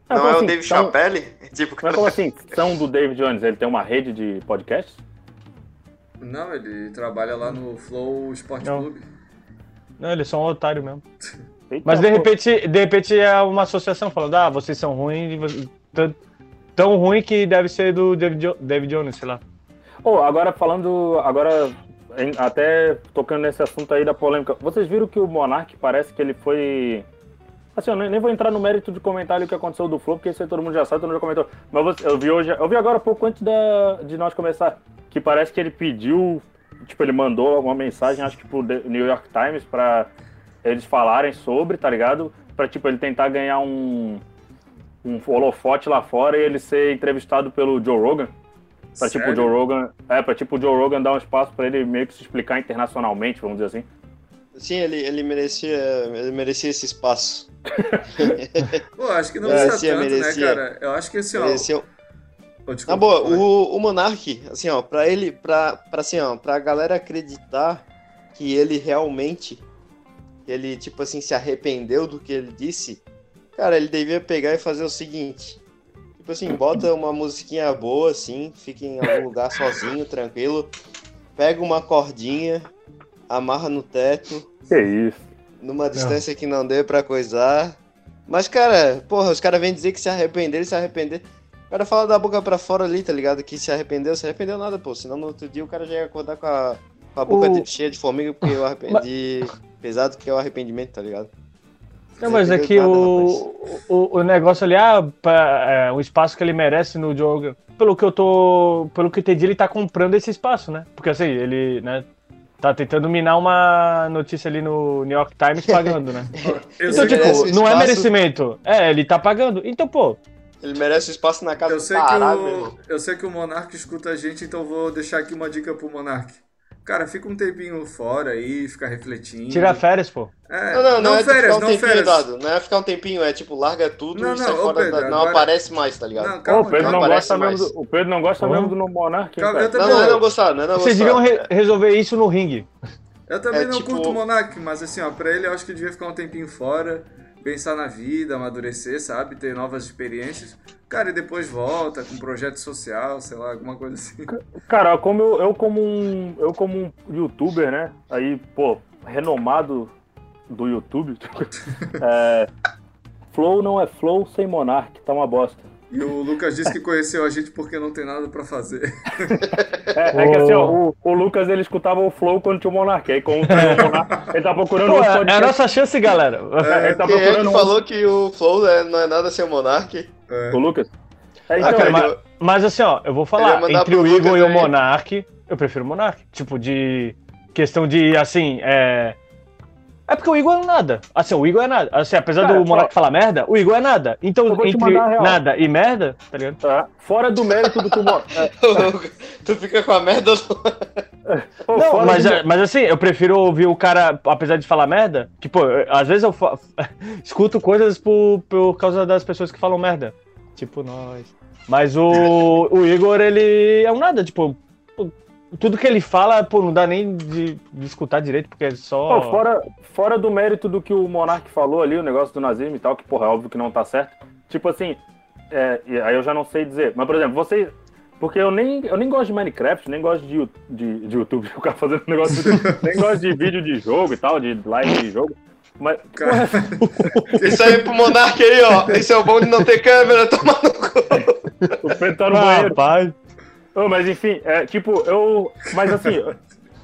Ah, não é assim, o David são... Chappelle? Tipo, Mas como assim? São do David Jones? Ele tem uma rede de podcasts? Não, ele trabalha lá no Flow Sport não. Clube. Não, ele é só um otário mesmo. Eita, Mas de repente, de repente é uma associação falando, ah, vocês são ruins, tão, tão ruim que deve ser do David, David Jones, sei lá. Oh, agora falando, agora até tocando nesse assunto aí da polêmica, vocês viram que o Monark parece que ele foi. Assim, eu nem vou entrar no mérito de comentar o que aconteceu do Flow, porque isso aí todo mundo já sabe, todo mundo já comentou. Mas eu vi hoje, eu vi agora pouco antes da, de nós começar, que parece que ele pediu, tipo, ele mandou alguma mensagem, acho que pro New York Times, pra eles falarem sobre, tá ligado? Pra, tipo, ele tentar ganhar um, um holofote lá fora e ele ser entrevistado pelo Joe Rogan. Pra Sério? tipo o Joe Rogan. É, pra tipo o Joe Rogan dar um espaço pra ele meio que se explicar internacionalmente, vamos dizer assim. Sim, ele, ele merecia. Ele merecia esse espaço. Pô, acho que não é, precisa tanto, né, merecia, né, cara? Eu acho que assim, merecia... ó. Oh, Na boa, o, o Monark, assim, ó, pra ele, pra, pra, assim, ó, pra galera acreditar que ele realmente, ele, tipo assim, se arrependeu do que ele disse, cara, ele devia pegar e fazer o seguinte, Tipo assim, bota uma musiquinha boa, assim, fica em algum lugar sozinho, tranquilo. Pega uma cordinha, amarra no teto. Que isso? Numa distância não. que não dê pra coisar. Mas, cara, porra, os caras vêm dizer que se arrependeram, se arrepender. O cara fala da boca pra fora ali, tá ligado? Que se arrependeu, se arrependeu nada, pô. Senão no outro dia o cara já ia acordar com a, com a boca o... cheia de formiga porque eu arrependi. Pesado que é o arrependimento, tá ligado? Não, mas é que o, o, o, negócio ali, ah, pra, é, o espaço que ele merece no jogo. Pelo que eu tô. Pelo que eu entendi, ele tá comprando esse espaço, né? Porque assim, ele, né? Tá tentando minar uma notícia ali no New York Times pagando, né? então, tipo, não espaço... é merecimento. É, ele tá pagando. Então, pô. Ele merece espaço na casa eu sei do caralho, que o, Eu sei que o Monark escuta a gente, então vou deixar aqui uma dica pro Monark. Cara, fica um tempinho fora aí, fica refletindo. Tira férias, pô. É, não, não, não, não é férias, ficar um não férias. Dado, não é ficar um tempinho, é tipo, larga tudo não, e sai fora Pedro, da, não agora... aparece mais, tá ligado? Não, calma, o, Pedro não, não gosta mesmo do, o Pedro não gosta mesmo do No Monark. Calma, não, não, não gostar, não, não Vocês deviam re resolver isso no ringue. Eu também é, não tipo... curto o Monark, mas assim, ó, pra ele eu acho que devia ficar um tempinho fora pensar na vida, amadurecer, sabe? Ter novas experiências. Cara, e depois volta com projeto social, sei lá, alguma coisa assim. Cara, como eu, eu como um eu como um youtuber, né? Aí, pô, renomado do YouTube. é, flow não é flow sem Monark, tá uma bosta. E o Lucas disse que conheceu a gente porque não tem nada pra fazer. É, é que assim, ó, o, o, Lucas ele escutava o Flow quando tinha o Monark. Aí quando o Monark, ele tá procurando Pô, um É a nossa chance, galera. É, ele tá Quem procurando é que um... falou que o Flow é, não é nada sem o Monark? É. O Lucas? É, então, ah, cara, mas, mas, assim, ó, eu vou falar, entre o Igor e o Monark, eu prefiro o Monark. Tipo, de questão de, assim, é é porque o Igor é nada. Assim, o Igor é nada. Assim, apesar Cara, do Monark falar merda, o Igor é nada. Então, entre nada e merda, tá ligado? Tá. Fora do mérito do que o Monark. tu fica com a merda. Não, mas, do... mas assim, eu prefiro ouvir o cara, apesar de falar merda, que, pô, às vezes eu fa... escuto coisas por, por causa das pessoas que falam merda. Tipo, nós. Mas o, o Igor, ele é um nada, tipo, tudo que ele fala, pô, não dá nem de, de escutar direito, porque é só. Pô, fora, fora do mérito do que o Monark falou ali, o negócio do nazismo e tal, que, porra, é óbvio que não tá certo. Tipo assim, é, aí eu já não sei dizer. Mas, por exemplo, você. Porque eu nem, eu nem gosto de Minecraft, nem gosto de, de, de YouTube, ficar fazendo negócio. De, nem gosto de vídeo de jogo e tal, de live de jogo. Mas. Cara, isso aí pro Monark aí, ó. Esse é o bom de não ter câmera, toma no cu. O Pedro tá no ah, banheiro. Rapaz. Oh, mas enfim, é, tipo, eu. Mas assim.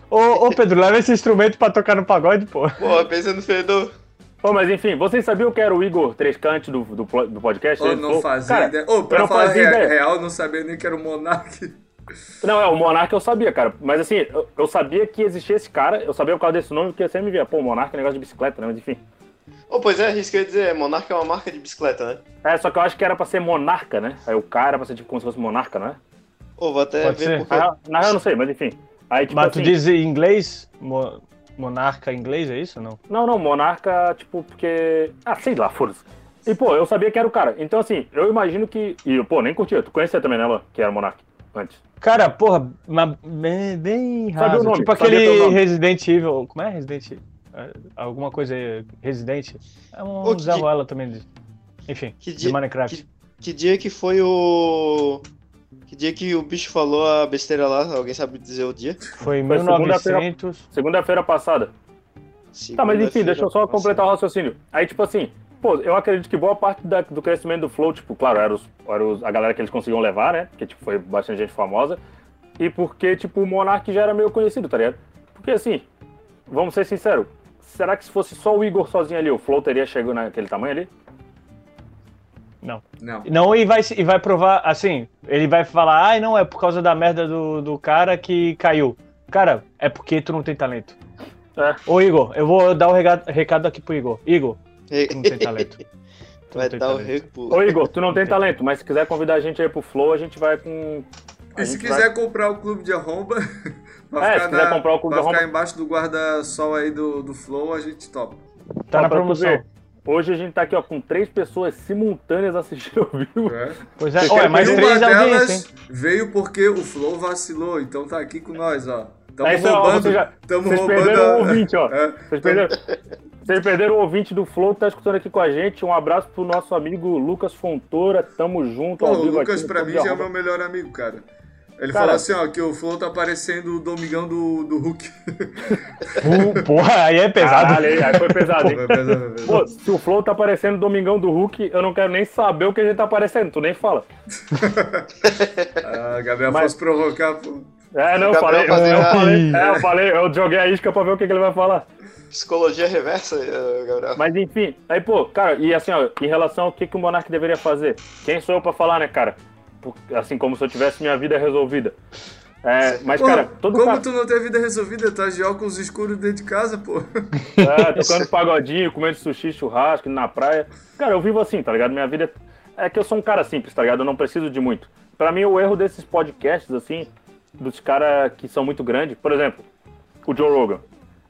ô, ô, Pedro, leva esse instrumento pra tocar no pagode, pô. Pô, pensa no fedor. Oh, mas enfim, vocês sabiam que era o Igor Trescante do, do, do podcast? Oh, não fazia cara, ideia. Oh, pra falar ideia. real, não sabia nem que era o Monark. Não, é, o Monark eu sabia, cara. Mas assim, eu, eu, sabia que existia esse cara, eu sabia por causa desse nome, porque eu sempre me via, pô, Monark é um negócio de bicicleta, né? Mas enfim. Oh, pois é, isso que eu ia dizer, Monark é uma marca de bicicleta, né? É, só que eu acho que era pra ser monarca, né? Aí o cara era pra ser tipo como se fosse monarca, não é? Pô, vou até Pode ver porque... Ah, não, eu não sei, mas enfim. Aí, tipo, mas tu assim... diz em inglês? Mo... Monarca em inglês, é isso não? Não, não, monarca, tipo, porque. Ah, sei lá, foda-se. E, pô, eu sabia que era o cara. Então, assim, eu imagino que. E, pô, nem curtia. Tu conhecia também, né? Que era monarca antes. Cara, porra, mas bem, bem raso. Sabe o nome? Tipo aquele Resident Evil. Como é Resident Evil? É, alguma coisa aí, Resident. É um Ô, também. Enfim, que dia, de Minecraft. Que, que dia que foi o. Que dia que o bicho falou a besteira lá? Alguém sabe dizer o dia? Foi em 1900. Segunda-feira passada. Segunda tá, mas enfim, deixa eu só completar o raciocínio. Aí, tipo assim, pô, eu acredito que boa parte da, do crescimento do Flow, tipo, claro, era, os, era os, a galera que eles conseguiam levar, né? Porque, tipo, foi bastante gente famosa. E porque, tipo, o Monark já era meio conhecido, tá ligado? Porque assim, vamos ser sinceros, será que se fosse só o Igor sozinho ali, o Flow teria chegado naquele tamanho ali? Não. Não. Não, e vai, e vai provar, assim, ele vai falar, ai, ah, não, é por causa da merda do, do cara que caiu. Cara, é porque tu não tem talento. É. Ô, Igor, eu vou dar o um recado aqui pro Igor. Igor, tu não tem talento. Tu vai dar o recado. Ô, Igor, tu não tem talento, mas se quiser convidar a gente aí pro Flow, a gente vai com. A e se quiser vai... comprar o clube de arromba, pra é, se quiser na, comprar o clube de arromba. ficar embaixo do guarda-sol aí do, do Flow, a gente topa. Tá na promoção. Hoje a gente tá aqui ó, com três pessoas simultâneas assistindo ao vivo. É. Pois é, Olha, mais três delas veio porque o Flow vacilou, então tá aqui com nós, ó. Tamo é roubando, já, tamo vocês roubando perderam a... o ouvinte, ó. É. Vocês, perderam, vocês perderam o ouvinte do Flow que tá escutando aqui com a gente. Um abraço pro nosso amigo Lucas Fontoura. Tamo junto. Pô, o Lucas pra mim já é meu melhor amigo, cara. Ele Cara, falou assim, ó, que o Flow tá parecendo o Domingão do, do Hulk. porra, aí é pesado. Caralho, aí foi pesado, hein? Foi pesado, foi pesado. Pô, se o Flow tá parecendo o Domingão do Hulk, eu não quero nem saber o que ele tá parecendo, tu nem fala. ah, Gabriel Mas... fosse provocar, pô. É, não, eu falei, eu, eu, falei, é, eu falei, eu joguei a isca pra ver o que, que ele vai falar. Psicologia reversa, eh, Gabriel. Mas enfim, aí, pô, cara, e assim, ó, em relação ao que, que o Monark deveria fazer, quem sou eu pra falar, né, cara? Assim como se eu tivesse minha vida resolvida. É, mas, pô, cara, todo Como cara... tu não tem vida resolvida? Tá de óculos escuros dentro de casa, pô. É, tocando pagodinho, comendo sushi, churrasco, na praia. Cara, eu vivo assim, tá ligado? Minha vida é... é que eu sou um cara simples, tá ligado? Eu não preciso de muito. Pra mim, o erro desses podcasts, assim, dos caras que são muito grandes, por exemplo, o Joe Rogan.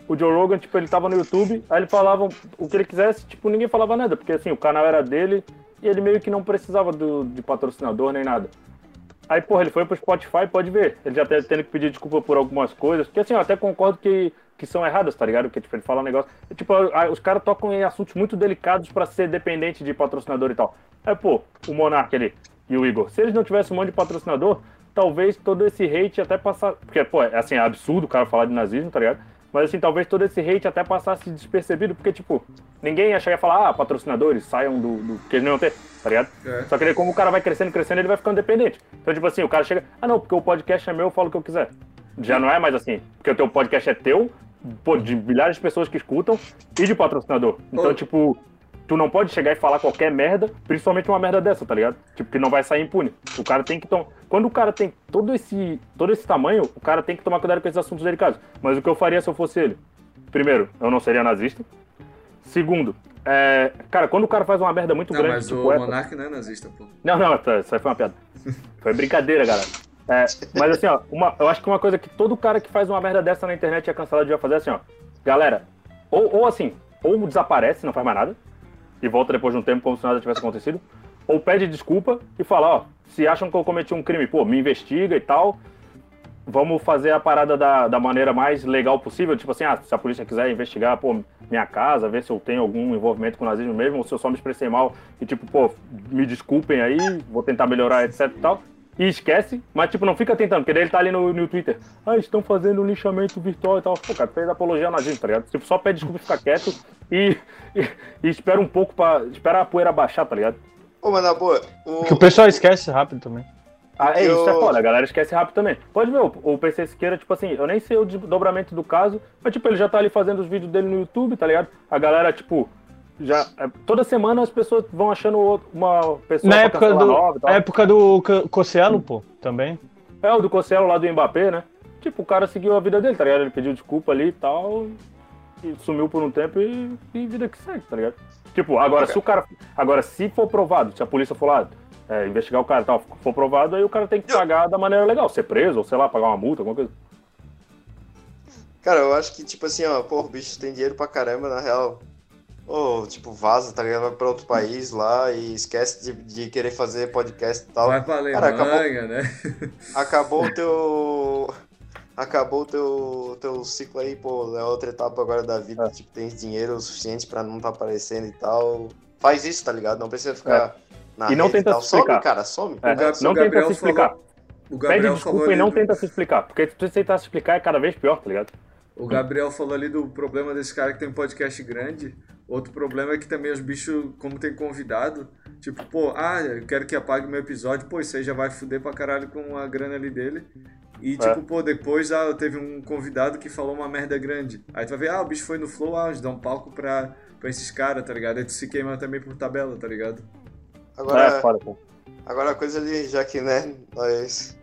O Joe Rogan, tipo, ele tava no YouTube, aí ele falava o que ele quisesse, tipo, ninguém falava nada, porque assim, o canal era dele e ele meio que não precisava do, de patrocinador nem nada. Aí, porra, ele foi pro Spotify, pode ver. Ele já tá tendo que pedir desculpa por algumas coisas. Porque assim, eu até concordo que, que são erradas, tá ligado? Porque, tipo, ele fala um negócio. tipo, os caras tocam em assuntos muito delicados para ser dependente de patrocinador e tal. Aí, pô, o Monark ali e o Igor. Se eles não tivessem um monte de patrocinador, talvez todo esse hate até passar. Porque, pô, é assim, é absurdo o cara falar de nazismo, tá ligado? Mas assim, talvez todo esse hate até passasse despercebido, porque, tipo, ninguém ia chegar e falar, ah, patrocinadores, saiam do, do que eles não iam ter, tá ligado? É. Só que como o cara vai crescendo, crescendo, ele vai ficando dependente. Então, tipo assim, o cara chega, ah não, porque o podcast é meu, eu falo o que eu quiser. Já não é mais assim, porque o teu podcast é teu, pô, de milhares de pessoas que escutam e de patrocinador. Então, tipo, tu não pode chegar e falar qualquer merda, principalmente uma merda dessa, tá ligado? Tipo, que não vai sair impune. O cara tem que tomar. Quando o cara tem todo esse, todo esse tamanho, o cara tem que tomar cuidado com esses assuntos delicados. Mas o que eu faria se eu fosse ele? Primeiro, eu não seria nazista. Segundo, é, cara, quando o cara faz uma merda muito não, grande. Mas tipo o Monark não é nazista, pô. Não, não, tá, isso aí foi uma piada. Foi brincadeira, galera. É, mas assim, ó, uma, eu acho que uma coisa que todo cara que faz uma merda dessa na internet é cancelado devia fazer assim, ó. Galera, ou, ou assim, ou desaparece, não faz mais nada e volta depois de um tempo como se nada tivesse acontecido, ou pede desculpa e fala, ó, se acham que eu cometi um crime, pô, me investiga e tal, vamos fazer a parada da, da maneira mais legal possível, tipo assim, ah, se a polícia quiser investigar, pô, minha casa, ver se eu tenho algum envolvimento com o nazismo mesmo, ou se eu só me expressei mal e tipo, pô, me desculpem aí, vou tentar melhorar, etc e tal. E esquece, mas tipo, não fica tentando, porque daí ele tá ali no, no Twitter. Ah, estão fazendo um lixamento virtual e tal. Pô, cara, fez apologia ao nazismo, tá ligado? Tipo, só pede desculpa e fica quieto e, e, e, espera um pouco pra. Espera a poeira baixar, tá ligado? Ô, mas na boa. O... Que o pessoal esquece rápido também. Ah, é, eu... isso é foda, a galera esquece rápido também. Pode ver, o, PC Siqueira, tipo assim, eu nem sei o dobramento do caso, mas tipo, ele já tá ali fazendo os vídeos dele no YouTube, tá ligado? A galera, tipo, já é, toda semana as pessoas vão achando uma pessoa na época do nova Na época do Cossielo, pô, também. É, o do Cossielo lá do Mbappé, né? Tipo, o cara seguiu a vida dele, tá ligado? Ele pediu desculpa ali e tal e sumiu por um tempo e, e vida que segue, tá ligado? Tipo, agora okay. se o cara. Agora, se for provado, se a polícia for lá é, investigar o cara e tal, for provado, aí o cara tem que pagar da maneira legal, ser preso, ou sei lá, pagar uma multa, alguma coisa. Cara, eu acho que, tipo assim, ó, pô, o bicho tem dinheiro pra caramba, na real. Ou, tipo, vaza, tá ligado? Vai pra outro país lá e esquece de, de querer fazer podcast e tal. Vai pra Alemanha, Cara, acabou, né? Acabou o teu acabou o teu, teu ciclo aí, pô, é outra etapa agora da vida, é. tipo, tens dinheiro o suficiente pra não tá aparecendo e tal. Faz isso, tá ligado? Não precisa ficar é. na E não tenta se explicar. Some, cara, some. É. não tenta se explicar. Falou... Pede desculpa e não tenta se explicar, porque se tentar se explicar é cada vez pior, tá ligado? O Gabriel falou ali do problema desse cara que tem um podcast grande. Outro problema é que também os bichos, como tem convidado, tipo, pô, ah, eu quero que apague meu episódio, pô, isso aí já vai fuder pra caralho com a grana ali dele. E, tipo, é. pô, depois ah, teve um convidado que falou uma merda grande. Aí tu vai ver, ah, o bicho foi no flow, ah, dá um palco pra, pra esses caras, tá ligado? Aí tu se queima também por tabela, tá ligado? Agora, é, fora, agora a coisa ali, já que, né, nós,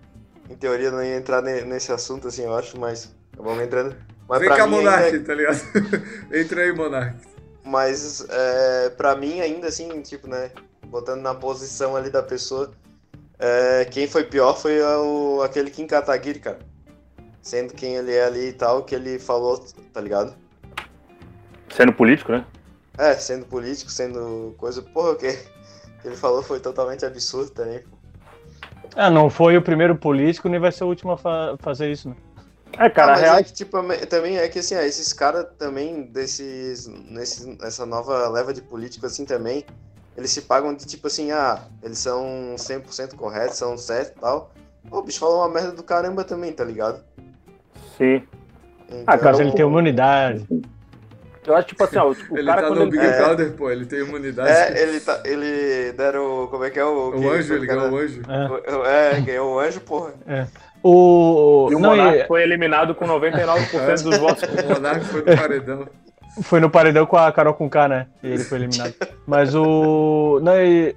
em teoria, não ia entrar nesse assunto, assim, eu acho, mas vamos entrando. Mas Vem cá, Monark, ainda... tá ligado? Entra aí, Monark. Mas, é, pra mim, ainda assim, tipo, né, botando na posição ali da pessoa, é, quem foi pior foi o, aquele Kim Kataguiri, cara. Sendo quem ele é ali e tal, que ele falou, tá ligado? Sendo político, né? É, sendo político, sendo coisa. Porra, o que ele falou foi totalmente absurdo também. É, não foi o primeiro político, nem vai ser o último a fa fazer isso, né? É, cara, ah, real... é que, tipo, também é que assim, esses caras também, desses, nesse, nessa nova leva de político assim também, eles se pagam de tipo assim, ah, eles são 100% corretos, são certos e tal. Pô, o bicho falou uma merda do caramba também, tá ligado? Sim. Então, ah, cara, ele tem imunidade. Eu acho, tipo assim, ó, tipo, ele tá no ele... Big é... Brother, pô, ele tem imunidade. É, ele, tá, ele deram, como é que é o... O anjo, ele ganhou o anjo. É, é ganhou o anjo, porra. É. O... E o Monark e... foi eliminado com 99% dos votos. O Monark foi no paredão. Foi no paredão com a Carol com K, né? E ele foi eliminado. Mas o. Não, e...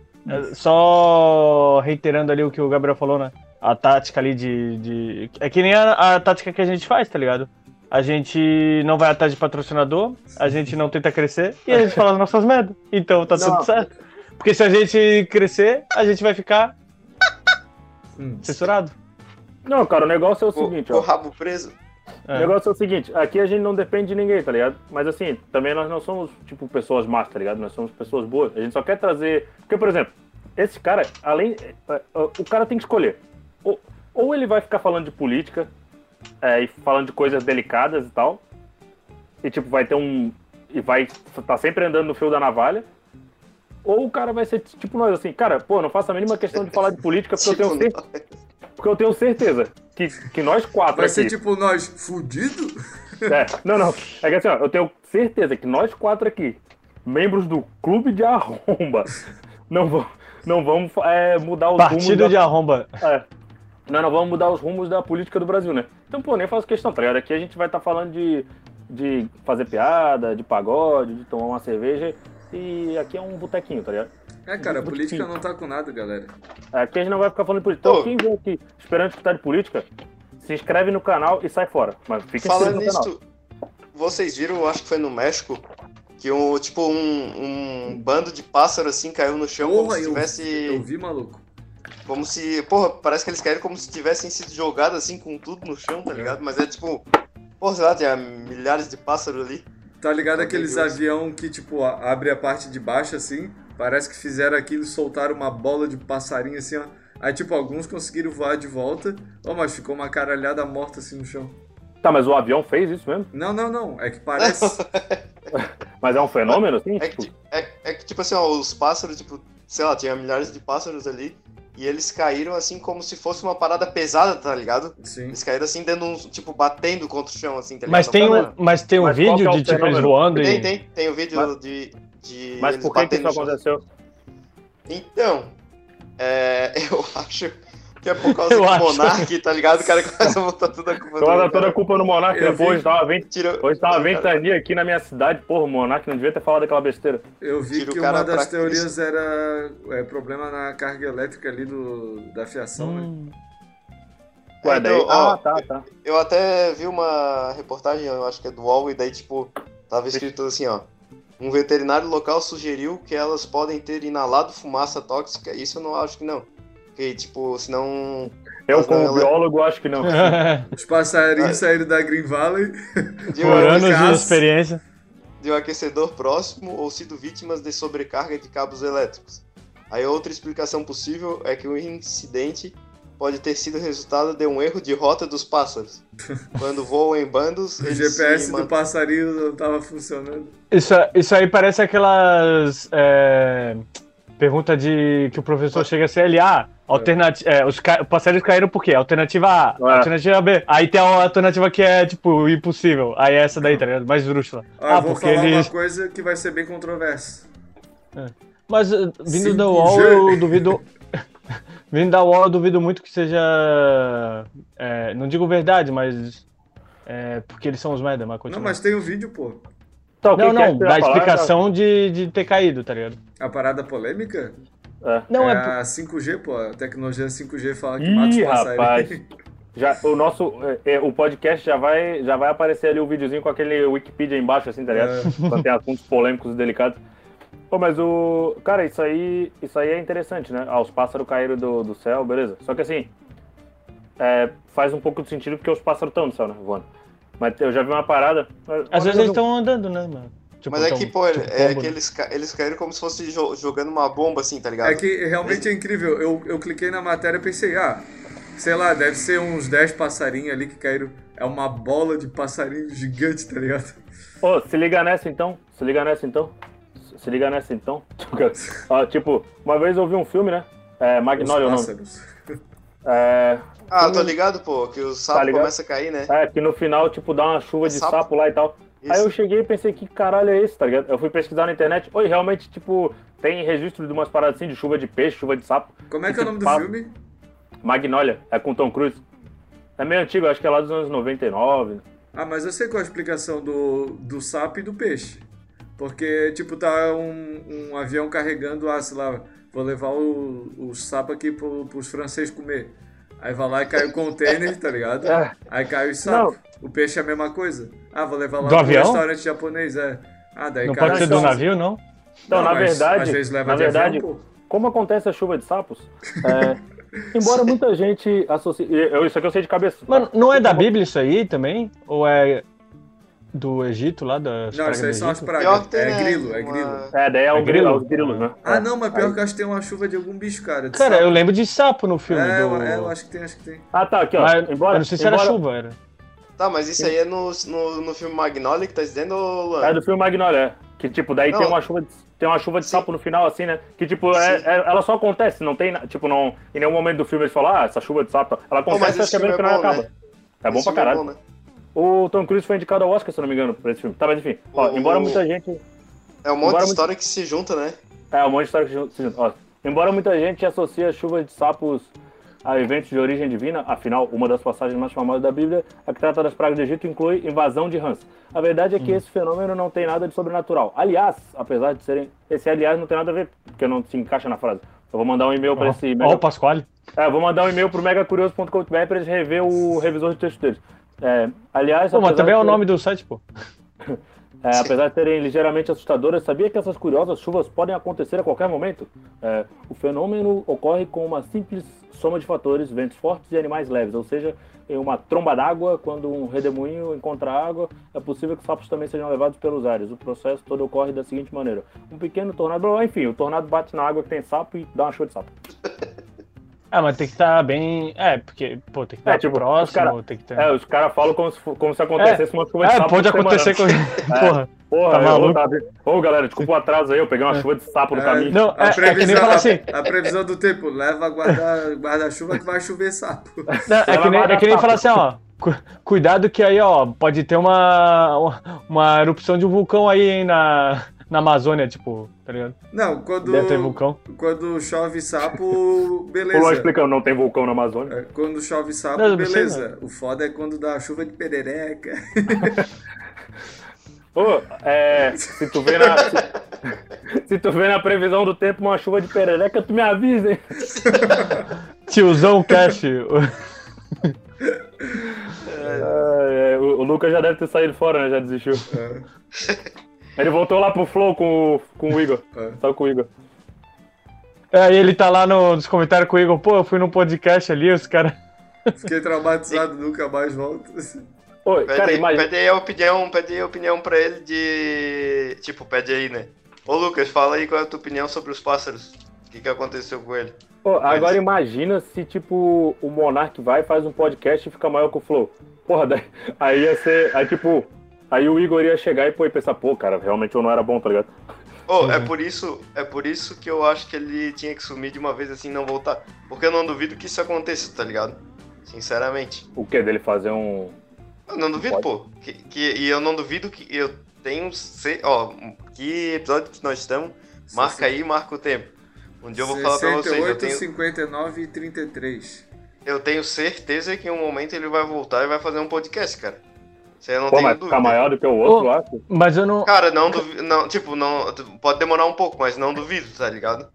Só reiterando ali o que o Gabriel falou, né? A tática ali de. de... É que nem a, a, tática que a gente faz, tá ligado? A gente não vai atrás de patrocinador, a gente não tenta crescer e a gente fala as nossas merdas. Então tá não. tudo certo. Porque se a gente crescer, a gente vai ficar hum. censurado. Não, cara, o negócio é o, o seguinte, ó. O rabo preso. É. O negócio é o seguinte, aqui a gente não depende de ninguém, tá ligado? Mas assim, também nós não somos, tipo, pessoas más, tá ligado? Nós somos pessoas boas. A gente só quer trazer. Porque, por exemplo, esse cara, além. É, é, o cara tem que escolher. Ou, ou ele vai ficar falando de política é, e falando de coisas delicadas e tal. E tipo, vai ter um. E vai tá sempre andando no fio da navalha. Ou o cara vai ser tipo nós, assim, cara, pô, não faço a mínima questão de falar de política porque tipo eu tenho certeza. Porque eu tenho certeza que, que nós quatro. Vai aqui, ser tipo nós fudido? É, não, não. É que assim, ó, eu tenho certeza que nós quatro aqui, membros do Clube de Arromba, não, vão, não vamos é, mudar os Partido rumos. Partido de da... Arromba. É. Não, não vamos mudar os rumos da política do Brasil, né? Então, pô, nem faço questão, tá ligado? Aqui a gente vai estar tá falando de, de fazer piada, de pagode, de tomar uma cerveja. E aqui é um botequinho, tá ligado? É, cara, a política não tá com nada, galera. Aqui a gente não vai ficar falando de política. Então, quem vem aqui esperando escutar de política, se inscreve no canal e sai fora. Mas fica Falando nisso, vocês viram, acho que foi no México, que um, tipo, um, um bando de pássaros assim caiu no chão porra, como se tivesse. Eu vi, maluco. Como se. Porra, parece que eles caíram como se tivessem sido jogados assim com tudo no chão, tá ligado? Mas é tipo. Porra, sei lá, tinha milhares de pássaros ali. Tá ligado aqueles avião que, tipo, abre a parte de baixo assim? Parece que fizeram aquilo e soltaram uma bola de passarinho assim, ó. Aí, tipo, alguns conseguiram voar de volta, oh, mas ficou uma caralhada morta assim no chão. Tá, mas o avião fez isso mesmo? Não, não, não. É que parece. mas é um fenômeno, assim? É, tipo... que, é, é que, tipo assim, ó, os pássaros, tipo, sei lá, tinha milhares de pássaros ali. E eles caíram assim como se fosse uma parada pesada, tá ligado? Sim. Eles caíram assim dando um, tipo, batendo contra o chão, assim, tá ligado? Mas tem um, mas tem um mas vídeo é de tipo eles voando tem, e. Tem, tem. Tem o um vídeo mas... de, de. Mas por que, que isso aconteceu? Então, é, eu acho que é por causa eu do acho. Monark, tá ligado? O cara começa a botar toda a culpa Toda, toda a culpa no Monark. Eu depois vi... tava, vent... Tira... hoje tava ventania aqui na minha cidade. Porra, o Monark não devia ter falado aquela besteira. Eu vi Tira que uma das teorias Cristo. era é, problema na carga elétrica ali do, da fiação, né? hum. né? Ué, daí... Então, ah, tá, tá. Eu até vi uma reportagem, eu acho que é do UOL, e daí, tipo, tava escrito assim, ó. Um veterinário local sugeriu que elas podem ter inalado fumaça tóxica. Isso eu não acho que não. Porque, tipo, senão. Eu, como ela... biólogo, acho que não. Os passarinhos saíram da Green Valley. De Por anos de experiência. De um aquecedor próximo ou sido vítimas de sobrecarga de cabos elétricos. Aí outra explicação possível é que o incidente pode ter sido resultado de um erro de rota dos pássaros. Quando voam em bandos. o GPS do passarinho não estava funcionando. Isso, isso aí parece aquelas. É, pergunta de que o professor chega a ser ah, alternativa. É, os ca... passarinhos caíram por quê? Alternativa A, é. alternativa B. Aí tem a alternativa que é, tipo, impossível. Aí é essa daí, tá ligado? Mais drúxula. Ah, ah vou porque falar eles... uma coisa que vai ser bem controversa. É. Mas vindo 5G. do UOL, eu duvido. Vindo da UOL, eu duvido muito que seja. É, não digo verdade, mas. É, porque eles são os merda, mas continua. Não, mas tem o um vídeo, pô. Então, não, não, da explicação de, de ter caído, tá ligado? A parada polêmica? É. Não, é, é a 5G, pô. A tecnologia 5G fala que Ih, mata os passarinhos. Já, o nosso é, é, o podcast já vai, já vai aparecer ali o um videozinho com aquele Wikipedia embaixo, assim, tá ligado? É. Quando tem assuntos polêmicos e delicados. Pô, mas o. Cara, isso aí, isso aí é interessante, né? Ah, os pássaros caíram do, do céu, beleza. Só que assim. É, faz um pouco de sentido porque os pássaros estão no céu, né? Voando. Mas eu já vi uma parada. Às vezes eles estão andando, né, mano? Tipo, mas é que, pô, tipo, é que eles, eles caíram como se fosse jogando uma bomba, assim, tá ligado? É que realmente é incrível. Eu, eu cliquei na matéria e pensei, ah, sei lá, deve ser uns 10 passarinhos ali que caíram. É uma bola de passarinho gigante, tá ligado? Ô, se liga nessa então. Se liga nessa então. Se liga nessa então. ah, tipo, uma vez eu vi um filme, né? É, Magnolia o nome. É, ah, tô ligado, pô, que o sapo tá começa a cair, né? É, que no final, tipo, dá uma chuva é de sapo? sapo lá e tal. Isso. Aí eu cheguei e pensei, que caralho é esse, tá ligado? Eu fui pesquisar na internet, oi, realmente, tipo, tem registro de umas paradas assim, de chuva de peixe, chuva de sapo. Como é que é o nome do filme? Magnolia, é com Tom Cruise. É meio antigo, acho que é lá dos anos 99. Ah, mas eu sei qual é a explicação do, do sapo e do peixe. Porque, tipo, tá um, um avião carregando, ah, sei lá, vou levar o, o sapo aqui pro, pros franceses comer. Aí vai lá e cai o container, tá ligado? É. Aí cai o sapo. Não. O peixe é a mesma coisa. Ah, vou levar lá do pro avião? restaurante japonês, é. Ah, daí Não cai pode ser do navio, não? Então, na mas, verdade, às vezes leva na verdade, avião, como acontece a chuva de sapos, é, embora muita gente associe... Eu, isso aqui eu sei de cabeça. Mano, não é da Bíblia isso aí também? Ou é do Egito lá da Não, isso aí são as pragas. É né, grilo, é grilo. É, daí é, o é grilo, os grilos, né? Ah, não, mas pior aí. que eu acho que tem uma chuva de algum bicho, cara. Cara, sapo. eu lembro de sapo no filme. É, do... é, eu acho que tem, acho que tem. Ah, tá, aqui, ó. Mas, embora, eu não sei se embora... era chuva, era. Tá, mas isso aí é no, no, no filme Magnolia que tá dizendo, Luan? É do filme Magnolia, é. Que, tipo, daí tem uma chuva de, tem uma chuva de sapo no final, assim, né? Que, tipo, é, é, ela só acontece, não tem, tipo, não, em nenhum momento do filme eles falam, ah, essa chuva de sapo, ela acontece, mas é bem no final é acaba. Né? É bom pra caralho. O Tom Cruise foi indicado ao Oscar, se eu não me engano, por esse filme. Tá, mas enfim. Ó, embora muita gente. É um monte de história que se junta, né? É, um monte de história que se junta. Ó, embora muita gente associe a chuva de sapos a eventos de origem divina, afinal, uma das passagens mais famosas da Bíblia, a que trata das pragas do Egito, inclui invasão de rãs. A verdade é que hum. esse fenômeno não tem nada de sobrenatural. Aliás, apesar de serem. Esse aliás não tem nada a ver, porque não se encaixa na frase. Eu vou mandar um e-mail para esse. Mega... Ó, o Pasquale. É, eu vou mandar um e-mail pro megacurioso.com.br para eles rever o revisor de texto deles. É, aliás. Pô, mas também é o nome do site, pô. É, apesar de serem ligeiramente assustadoras, sabia que essas curiosas chuvas podem acontecer a qualquer momento? É, o fenômeno ocorre com uma simples soma de fatores, ventos fortes e animais leves, ou seja, em uma tromba d'água, quando um redemoinho encontra água, é possível que os sapos também sejam levados pelos ares. O processo todo ocorre da seguinte maneira: um pequeno tornado, enfim, o tornado bate na água que tem sapo e dá uma chuva de sapo. Ah, mas tem que estar tá bem. É, porque, pô, tem que estar tá é, tipo, próximo, cara, tem que ter... É, os caras falam como se, como se acontecesse é, uma chuva de é, sapo. Pode acontecer com. É. Porra. Porra, tá maluco. Tá... Ô, galera, desculpa o atraso aí, eu peguei uma é. chuva de sapo no é, caminho. Não, a, previsão, é, que nem falar assim. A, a previsão do tempo, leva guarda-chuva que vai chover sapo. Não, é, que nem, é que nem falar assim, ó. Cuidado que aí, ó, pode ter uma, uma erupção de um vulcão aí, hein, na, na Amazônia, tipo, tá ligado? Não, quando. Deve ter vulcão. Quando chove sapo, beleza. Pulou explicando, não tem vulcão na Amazônia. É, quando chove sapo, não, beleza. O foda é quando dá chuva de perereca. Ô, é, se tu vê na. Se, se, tu vê na previsão do tempo uma chuva de perereca, tu me avisa, hein? Tiozão Cash. É, é, o, o Lucas já deve ter saído fora, né? Já desistiu. É. Ele voltou lá pro Flow com, com o Igor. É. Só com o Igor. Aí ele tá lá no, nos comentários com o Igor, pô, eu fui num podcast ali, os caras. Fiquei traumatizado, nunca mais volto. Oi, pede, cara, imagina... pede aí a opinião, pede aí a opinião pra ele de. Tipo, pede aí, né? Ô Lucas, fala aí qual é a tua opinião sobre os pássaros. O que, que aconteceu com ele? Pô, agora imagina se, tipo, o Monark vai, faz um podcast e fica maior que o Flow. Porra, daí, aí ia ser. Aí, tipo, Aí o Igor ia chegar e pô, ia pensar, pô, cara, realmente eu não era bom, tá ligado? Oh, uhum. é por isso, é por isso que eu acho que ele tinha que sumir de uma vez assim não voltar. Porque eu não duvido que isso aconteça, tá ligado? Sinceramente. O que? Dele fazer um. Eu não duvido, Pode. pô. Que, que, e eu não duvido que eu tenho. Ó, que episódio que nós estamos, marca aí, marca o tempo. Um dia eu vou falar pra vocês. 68, tenho... 59 e 33. Eu tenho certeza que em um momento ele vai voltar e vai fazer um podcast, cara. Você não Pô, tem mas dúvida. Tá maior do que o outro, eu acho. Mas eu não. Cara, não duvido. Não, tipo, não. Pode demorar um pouco, mas não duvido, tá ligado?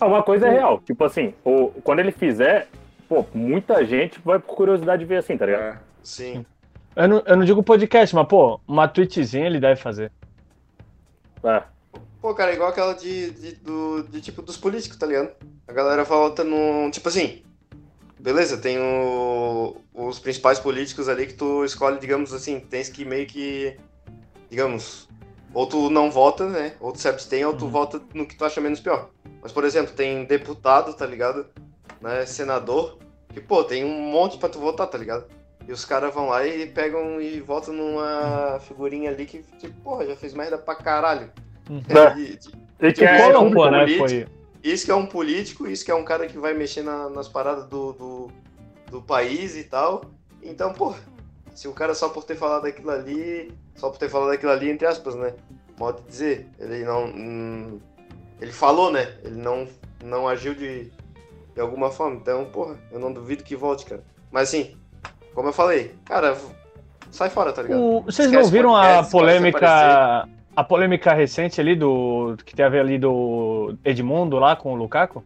Ah, uma coisa é real. Tipo assim, o, quando ele fizer, pô, muita gente vai por curiosidade ver assim, tá ligado? É. Sim. Eu não, eu não digo podcast, mas, pô, uma tweetzinha ele deve fazer. É. Pô, cara, igual aquela de, de, do, de tipo dos políticos, tá ligado? A galera volta no. Tipo assim, beleza, tem o, os principais políticos ali que tu escolhe, digamos assim, tens que meio que, digamos, ou tu não vota, né? Ou tu se abstém, ou tu uhum. vota no que tu acha menos pior. Mas, por exemplo, tem deputado, tá ligado? Né? Senador, que, pô, tem um monte pra tu votar, tá ligado? E os caras vão lá e pegam e votam numa figurinha ali que, tipo, porra, já fez merda pra caralho. Uhum. É, de, de, de, de, é, um, pô, né? Foi isso que é um político, isso que é um cara que vai mexer na, nas paradas do, do, do, país e tal. Então, pô, se o cara só por ter falado aquilo ali, só por ter falado aquilo ali, entre aspas, né? Pode dizer, ele não. Hum, ele falou, né? Ele não, não agiu de, de alguma forma. Então, porra, eu não duvido que volte, cara. Mas assim, como eu falei, cara, sai fora, tá ligado? O, vocês não viram a polêmica a polêmica recente ali do. que teve ali do Edmundo lá com o Lukaku?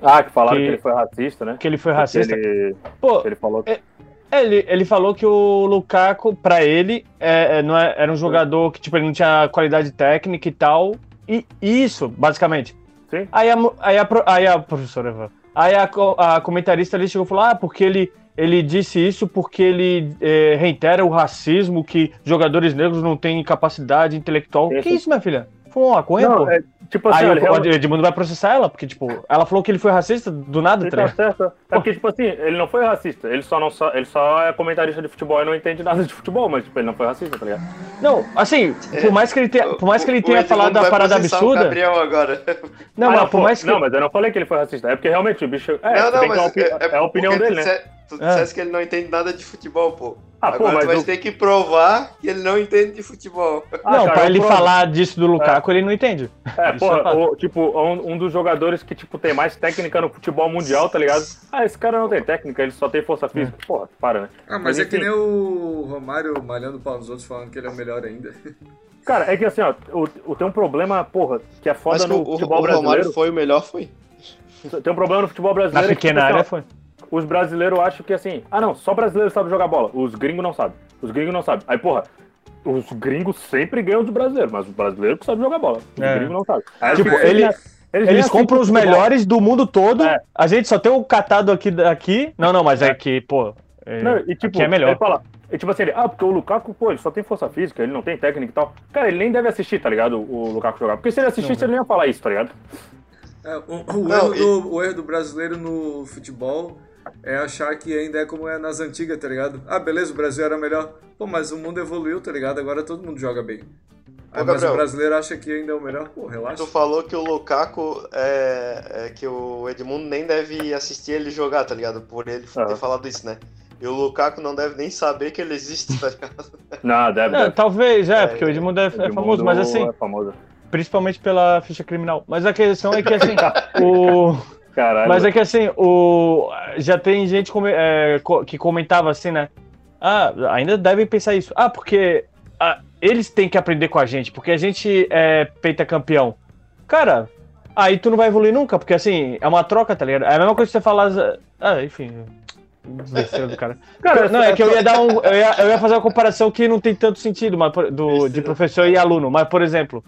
Ah, que falaram que, que ele foi racista, né? Que ele foi racista. Ele, Pô, ele falou que... É, ele, ele falou que o Lukaku, pra ele, é, é, não é, era um jogador que tipo, ele não tinha qualidade técnica e tal. E isso, basicamente. Sim. Aí a, aí a, aí a professora. Aí a, a comentarista ali chegou e falou: ah, porque ele ele disse isso porque ele é, reitera o racismo que jogadores negros não têm capacidade intelectual. Esse... Que isso, minha filha? Foi uma maconha, não, pô? É, tipo assim, Aí o Edmundo vai processar ela, porque, tipo, ela falou que ele foi racista do nada, tá certo. É porque, tipo assim, ele não foi racista. Ele só, não, só, ele só é comentarista de futebol e não entende nada de futebol, mas, tipo, ele não foi racista, tá ligado? Não, assim, por mais que ele tenha, por mais que ele tenha falado da parada absurda. O Gabriel agora. Não, ah, mas por mais que. Não, mas eu não falei que ele foi racista. É porque realmente o bicho. É, não, não, mas é, é, a opinião dele, né? Tu é. disseste que ele não entende nada de futebol, pô. Ah, Agora pô, mas tu vai eu... ter que provar que ele não entende de futebol. Ah, não, cara, pra ele provo. falar disso do Lukaku, é. ele não entende. É, pô, o, tipo, um, um, dos jogadores que, tipo, tem mais técnica no futebol mundial, tá ligado? Ah, esse cara não tem técnica, ele só tem força física. É. Porra, para, né? Ah, mas, mas é que nem o Romário malhando pau nos outros falando que ele é o melhor ainda. Cara, é que assim, ó, o, o, tem um problema, porra, que é foda mas no o, futebol o, brasileiro. O Romário foi o melhor, foi. Tem um problema no futebol brasileiro. Na pequena que, tipo, assim, área foi os brasileiros acham que assim, ah não, só brasileiro sabe jogar bola. Os gringos não sabem. Os gringos não sabem. Aí, porra, os gringos sempre ganham dos brasileiros, mas os brasileiros que sabem jogar bola. Os é. gringos não sabem. Aí, tipo, ele, eles, eles compram os melhores do mundo todo. É. A gente só tem o catado aqui. aqui. Não, não, mas é, é que, pô. É, não, e, tipo, é melhor. Ele fala, e tipo assim, ele, ah, porque o Lukaku, pô, ele só tem força física, ele não tem técnica e tal. Cara, ele nem deve assistir, tá ligado? O, Lukaku jogar. Porque se ele assistisse, não, ele não ia falar isso, tá ligado? É, o, o, não, erro e... do, o erro do brasileiro no futebol é achar que ainda é como é nas antigas, tá ligado? Ah, beleza, o Brasil era melhor. Pô, mas o mundo evoluiu, tá ligado? Agora todo mundo joga bem. Aí, mas o brasileiro acha que ainda é o melhor, pô, relaxa. Tu falou que o Lukaku é, é, que o Edmundo nem deve assistir ele jogar, tá ligado? Por ele ah. ter falado isso, né? E o Lukaku não deve nem saber que ele existe, tá ligado? Não, deve. É, talvez, é, é, porque o Edmundo é, Edmundo é famoso, mas assim. É famoso. Principalmente pela ficha criminal. Mas a questão é que assim, o. Caralho. Mas é que assim, o... já tem gente é, que comentava assim, né? Ah, ainda devem pensar isso. Ah, porque ah, eles têm que aprender com a gente, porque a gente é peita campeão. Cara, aí tu não vai evoluir nunca, porque assim, é uma troca, tá ligado? É a mesma coisa que você falar. Ah, enfim. Do cara. cara, não, é que eu ia dar um. Eu ia, eu ia fazer uma comparação que não tem tanto sentido mas, do, de professor e aluno. Mas, por exemplo,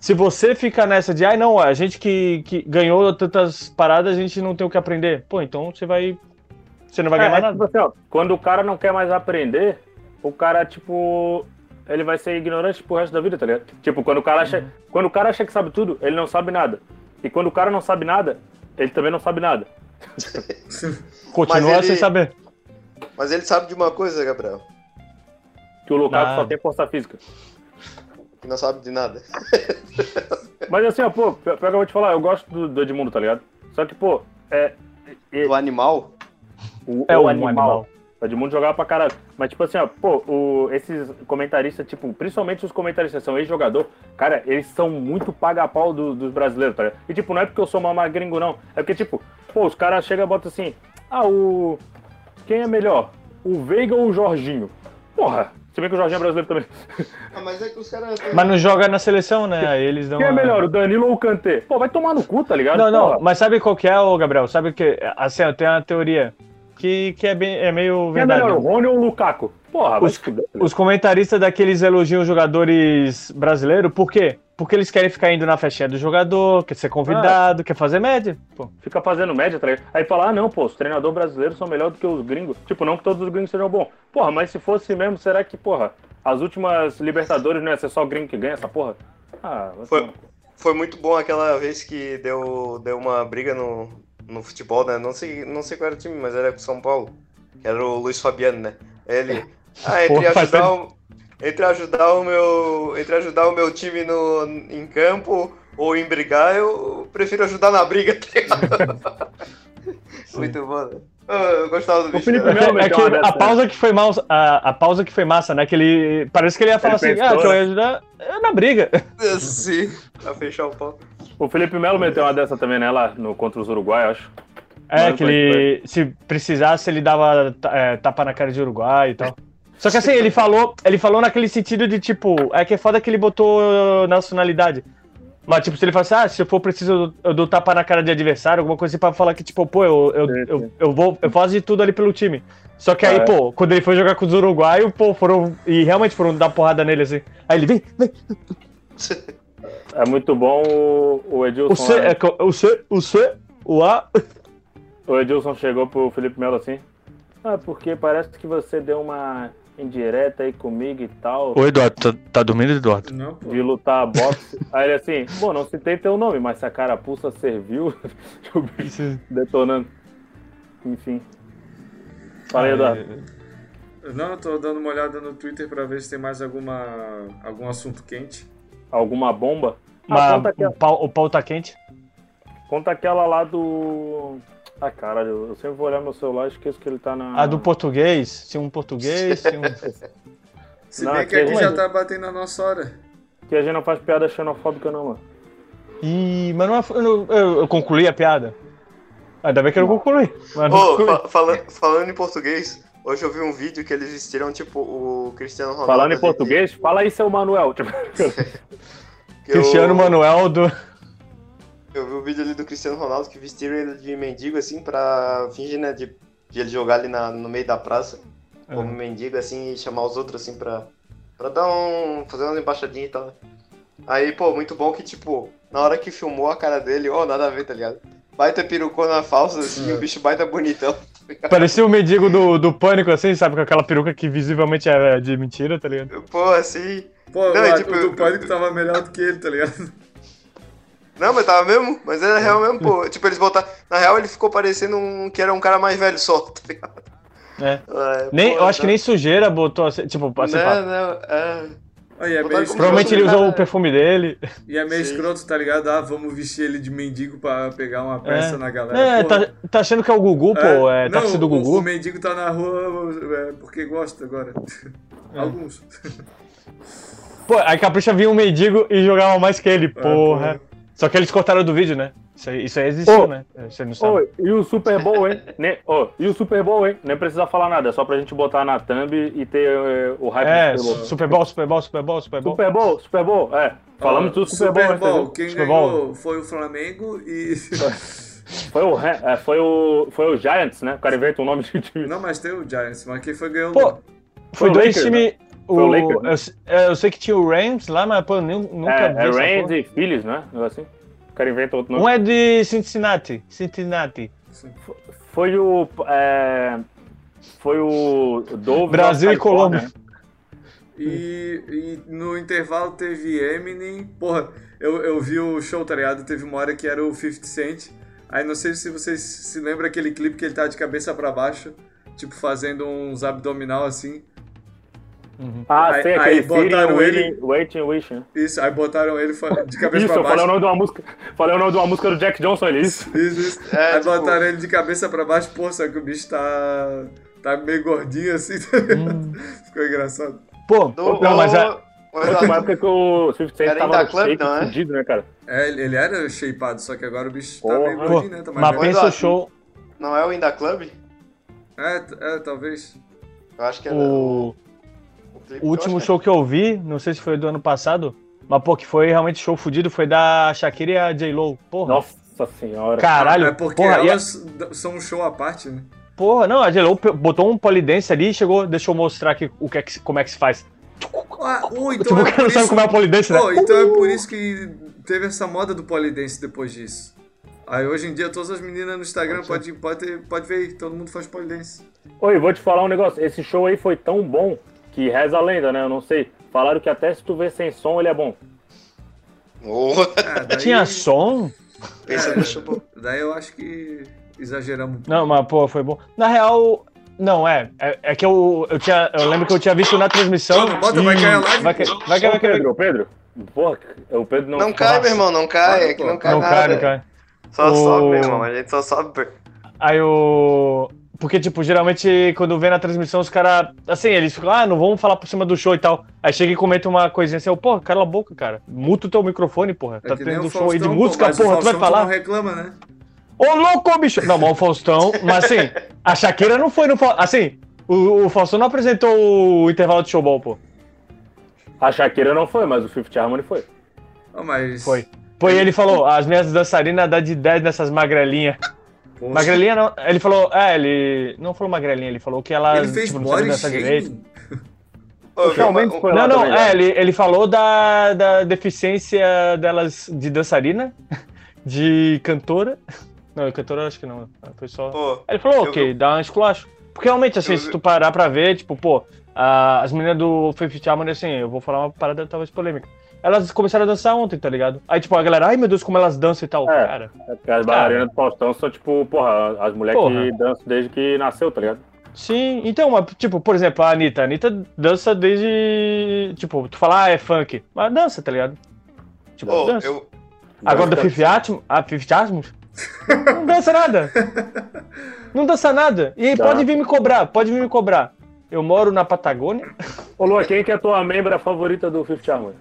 se você fica nessa de, ai, ah, não, a gente que, que ganhou tantas paradas, a gente não tem o que aprender. Pô, então você vai. Você não vai ganhar é, nada. Tipo assim, ó, quando o cara não quer mais aprender, o cara, tipo. Ele vai ser ignorante pro resto da vida, tá ligado? Tipo, quando o cara acha. Uhum. Quando o cara acha que sabe tudo, ele não sabe nada. E quando o cara não sabe nada, ele também não sabe nada. Continua ele... sem saber. Mas ele sabe de uma coisa, Gabriel. Que o Lukaku só tem força física que não sabe de nada. Mas assim, ó, pô, pior que eu vou te falar, eu gosto do, do Edmundo, tá ligado? Só que, pô, é. é do animal? O, é o, o animal. animal. O Edmundo jogava pra caralho. Mas, tipo assim, ó, pô, o, esses comentaristas, tipo, principalmente os comentaristas são ex-jogador, cara, eles são muito paga-pau do, dos brasileiros, tá ligado? E, tipo, não é porque eu sou mal gringo, não. É porque, tipo, pô, os caras chegam e botam assim, ah, o. Quem é melhor? O Veiga ou o Jorginho? Porra, se bem que o Jorginho é brasileiro também. Ah, mas é que os caras. Mas não joga na seleção, né? Aí eles dão. Quem é melhor, o Danilo ou o Kanté? Pô, vai tomar no cu, tá ligado? Não, não, Porra. mas sabe qual que é, ô Gabriel? Sabe que. Assim, eu tenho uma teoria que, que é, bem, é meio verdade. É melhor, o Rony ou o Lukaku? Porra, os, os comentaristas daqueles elogiam jogadores brasileiros, por quê? Porque eles querem ficar indo na festinha do jogador, quer ser convidado, ah, quer fazer média. Pô. Fica fazendo média, tá aí fala, ah não, pô, os treinadores brasileiros são melhores do que os gringos. Tipo, não que todos os gringos sejam bons. Porra, mas se fosse mesmo, será que, porra, as últimas Libertadores não ia ser só gringo que ganha essa porra? Ah, foi, foi muito bom aquela vez que deu, deu uma briga no, no futebol, né? Não sei, não sei qual era o time, mas era com São Paulo. Que era o Luiz Fabiano, né? Ele. Ah, entre ajudar, o, entre ajudar o meu. Entre ajudar o meu time no, em campo ou em brigar, eu prefiro ajudar na briga, tá Muito bom, né? Eu gostava do bicho. O Felipe Melo é, é que a pausa que foi mal, a, a, pausa que foi massa, né? Que ele parece que ele ia falar ele assim, pensou, ah, que eu ia ajudar na briga. Sim, pra fechar o pau. O Felipe Melo meteu uma dessa também, né? Lá no, contra os Uruguai, acho. É, que ele, se precisasse, ele dava é, tapa na cara de Uruguai e tal. Só que assim, ele falou, ele falou naquele sentido de tipo, é que é foda que ele botou nacionalidade. Mas, tipo, se ele fala assim, ah, se eu for preciso, eu dou tapa na cara de adversário, alguma coisa assim pra falar que, tipo, pô, eu, eu, eu, eu, vou, eu faço de tudo ali pelo time. Só que aí, é. pô, quando ele foi jogar com os uruguaios, pô, foram. E realmente foram dar porrada nele assim. Aí ele, vem, vem. É muito bom o, o Edilson. O C, né? é, o C, o C, o A. O Edilson chegou pro Felipe Melo assim. Ah, porque parece que você deu uma indireta aí comigo e tal. Ô, Eduardo, tá, tá dormindo, Eduardo? Não, pô. De lutar boxe. aí ele assim, bom, não citei teu nome, mas se a carapuça serviu, o bicho detonando. Enfim. Fala aí, Eduardo. Não, eu tô dando uma olhada no Twitter pra ver se tem mais alguma, algum assunto quente. Alguma bomba? Ah, aquela... o, pau, o pau tá quente? Conta aquela lá do. Ah, caralho, eu sempre vou olhar meu celular e esqueço que ele tá na. A do português? Se um português, se um. se não, bem que aqui já tá batendo a nossa hora. Que a gente não faz piada xenofóbica, não, mano. Ih, mas não, é eu, eu, eu concluí a piada. Ainda bem que eu não concluí. Mas oh, concluí. Fa falando, falando em português, hoje eu vi um vídeo que eles vestiram, tipo, o Cristiano Ronaldo. Falando em português, de... fala aí, seu Manuel. Tipo... Cristiano eu... Manuel do. Eu vi o vídeo ali do Cristiano Ronaldo que vestiram ele de mendigo, assim, pra fingir, né, de, de ele jogar ali na, no meio da praça, é. como mendigo, assim, e chamar os outros, assim, pra, pra dar um. fazer umas embaixadinhas e tal. Né. Aí, pô, muito bom que, tipo, na hora que filmou a cara dele, ó, oh, nada a ver, tá ligado? Baita perucona falsa, assim, é. o bicho baita bonitão. Parecia o mendigo do, do pânico, assim, sabe? Com aquela peruca que visivelmente é de mentira, tá ligado? Pô, assim. Pô, não, o, tipo, o do pânico tava melhor do que ele, tá ligado? Não, mas tava mesmo, mas era real mesmo, pô. Tipo, eles botaram. Na real, ele ficou parecendo um que era um cara mais velho só, tá ligado? É. é nem, pô, eu acho tá... que nem sujeira botou assim, tipo, assim, não, pá. não, é. Aí, é meio Provavelmente ele usou o perfume dele. E é meio Sim. escroto, tá ligado? Ah, vamos vestir ele de mendigo pra pegar uma peça é. na galera. É, tá, tá, achando que é o Gugu, pô? É, é táxi do Gugu. O mendigo tá na rua é, porque gosta agora. É. Alguns. Pô, aí Capricha vinha um mendigo e jogava mais que ele, porra. porra. Só que eles cortaram do vídeo, né? Isso aí, isso aí existiu, oh, né? Você não sabe. Oh, e o Super Bowl, hein? Nem, oh, e o Super Bowl, hein? Nem precisa falar nada, é só pra gente botar na thumb e ter uh, o hype é, do Super Bowl. Super Bowl, Super Bowl, Super Bowl, Super Bowl. Super Bowl, Super Bowl, é. Falamos tudo Super, Super Bowl. Bowl. Quem Super ganhou Bowl. foi o Flamengo e... Foi o, é, foi o, foi o Giants, né? O cara inventa o nome de time. Não, mas tem o Giants, mas quem foi ganhou... Pô, foi, foi dois times... Né? O, o Lakers, né? eu, eu, sei que tinha o Rams lá, mas pô, eu nunca é, vi É Rams e Phillies, né? Assim cara inventa outro nome. Um é de Cincinnati. Cincinnati. Foi o. É, foi o Dove Brasil e Colômbia. E, e, no intervalo teve Eminem. Porra, eu, eu vi o show, tá ligado? Teve uma hora que era o 50 Cent. Aí não sei se vocês se lembram aquele clipe que ele tá de cabeça para baixo, tipo fazendo uns abdominal assim. Uhum. Ah, aí, sei, aquele aí botaram ele, Waiting Wish. Né? Isso, aí botaram ele de cabeça isso, pra baixo. Isso, eu falei o nome de uma música, falei o nome de uma música do Jack Johnson, ele isso. Isso, isso. É, aí tipo... botaram ele de cabeça pra baixo, pô, só que o bicho tá Tá meio gordinho assim. Hum. Ficou engraçado. Pô, Do, não, mas é. Mas uma época que o Swift tava club, não, é? fudido, né, cara? É, ele era shapeado, só que agora o bicho Porra. tá meio gordinho, né? Tá mais mas pensa o show... Não é o Inda Club? É, é, talvez. Eu acho que é o... O, o último que show que eu vi, não sei se foi do ano passado, mas pô, que foi realmente show fudido, foi da Shakira e a J-Lo. Porra. Nossa senhora. Caralho. É porque porra, elas a... são um show à parte, né? Porra, não, a J-Lo botou um polidense ali e chegou, deixa eu mostrar aqui o que é que, como é que se faz. Ah, oh, então tipo, é não isso... sabe como é o polidense, né? Oh, então é por isso que teve essa moda do polidense depois disso. Aí hoje em dia todas as meninas no Instagram pode, pode, pode ver, todo mundo faz polidense. Oi, vou te falar um negócio. Esse show aí foi tão bom que reza a lenda, né? Eu não sei. Falaram que até se tu ver sem som, ele é bom. Oh. Ah, daí... Tinha som? Pensa show. Daí eu acho que exageramos. Não, mas pô, foi bom. Na real, não, é. É, é que eu, eu, tinha, eu lembro que eu tinha visto na transmissão. Não, bota, e... vai cair a live. Vai, cair, vai cair, vai cair. Pedro, Pedro. Porra, o Pedro não. Não cai, meu irmão, não cai. Aqui não cai não nada. Cai, não cai. Só o... sobe, meu irmão. A gente só sobe. Aí o. Porque, tipo, geralmente quando vem na transmissão, os caras. Assim, eles ficam, ah, não vamos falar por cima do show e tal. Aí chega e comenta uma coisinha assim, porra, cala a boca, cara. Muta o teu microfone, porra. É tá tendo um show aí de música, pô, porra, tu vai falar. Não reclama, né? Ô, louco, bicho! Não, mas o Faustão. Mas assim, a Shakira não foi no. Assim, o, o Faustão não apresentou o intervalo de showball, pô. A Shakira não foi, mas o Fifth Harmony foi. Oh, mas... Foi. Foi, ele falou, as minhas dançarinas dá de 10 nessas magrelinhas. Magrelinha não. Ele falou. É, ele. Não falou magrelinha, ele falou que ela. Ele fez tipo, body dançar direito. Realmente foi não, não, é, ele, ele falou da, da deficiência delas de dançarina, de cantora. Não, cantora acho que não. Foi só. Pô, ele falou, ok, eu, dá um esculacho. Porque realmente, assim, eu, se tu parar pra ver, tipo, pô, as meninas do Fifth Harmony, assim, eu vou falar uma parada talvez polêmica. Elas começaram a dançar ontem, tá ligado? Aí, tipo, a galera, ai meu Deus, como elas dançam e tal. É, cara. É porque as bailarinas do Faustão são, tipo, porra, as mulheres que dançam desde que nasceu, tá ligado? Sim, então, tipo, por exemplo, a Anitta. A Anitta dança desde. Tipo, tu fala, ah, é funk. Mas dança, tá ligado? Tipo, oh, dança. Eu... Agora do Fifth Atmos. Ah, Fifth Atmos? não dança nada. Não dança nada. E tá. pode vir me cobrar, pode vir me cobrar. Eu moro na Patagônia. Ô, Lua, quem que é a tua membra favorita do Fifth Harmony?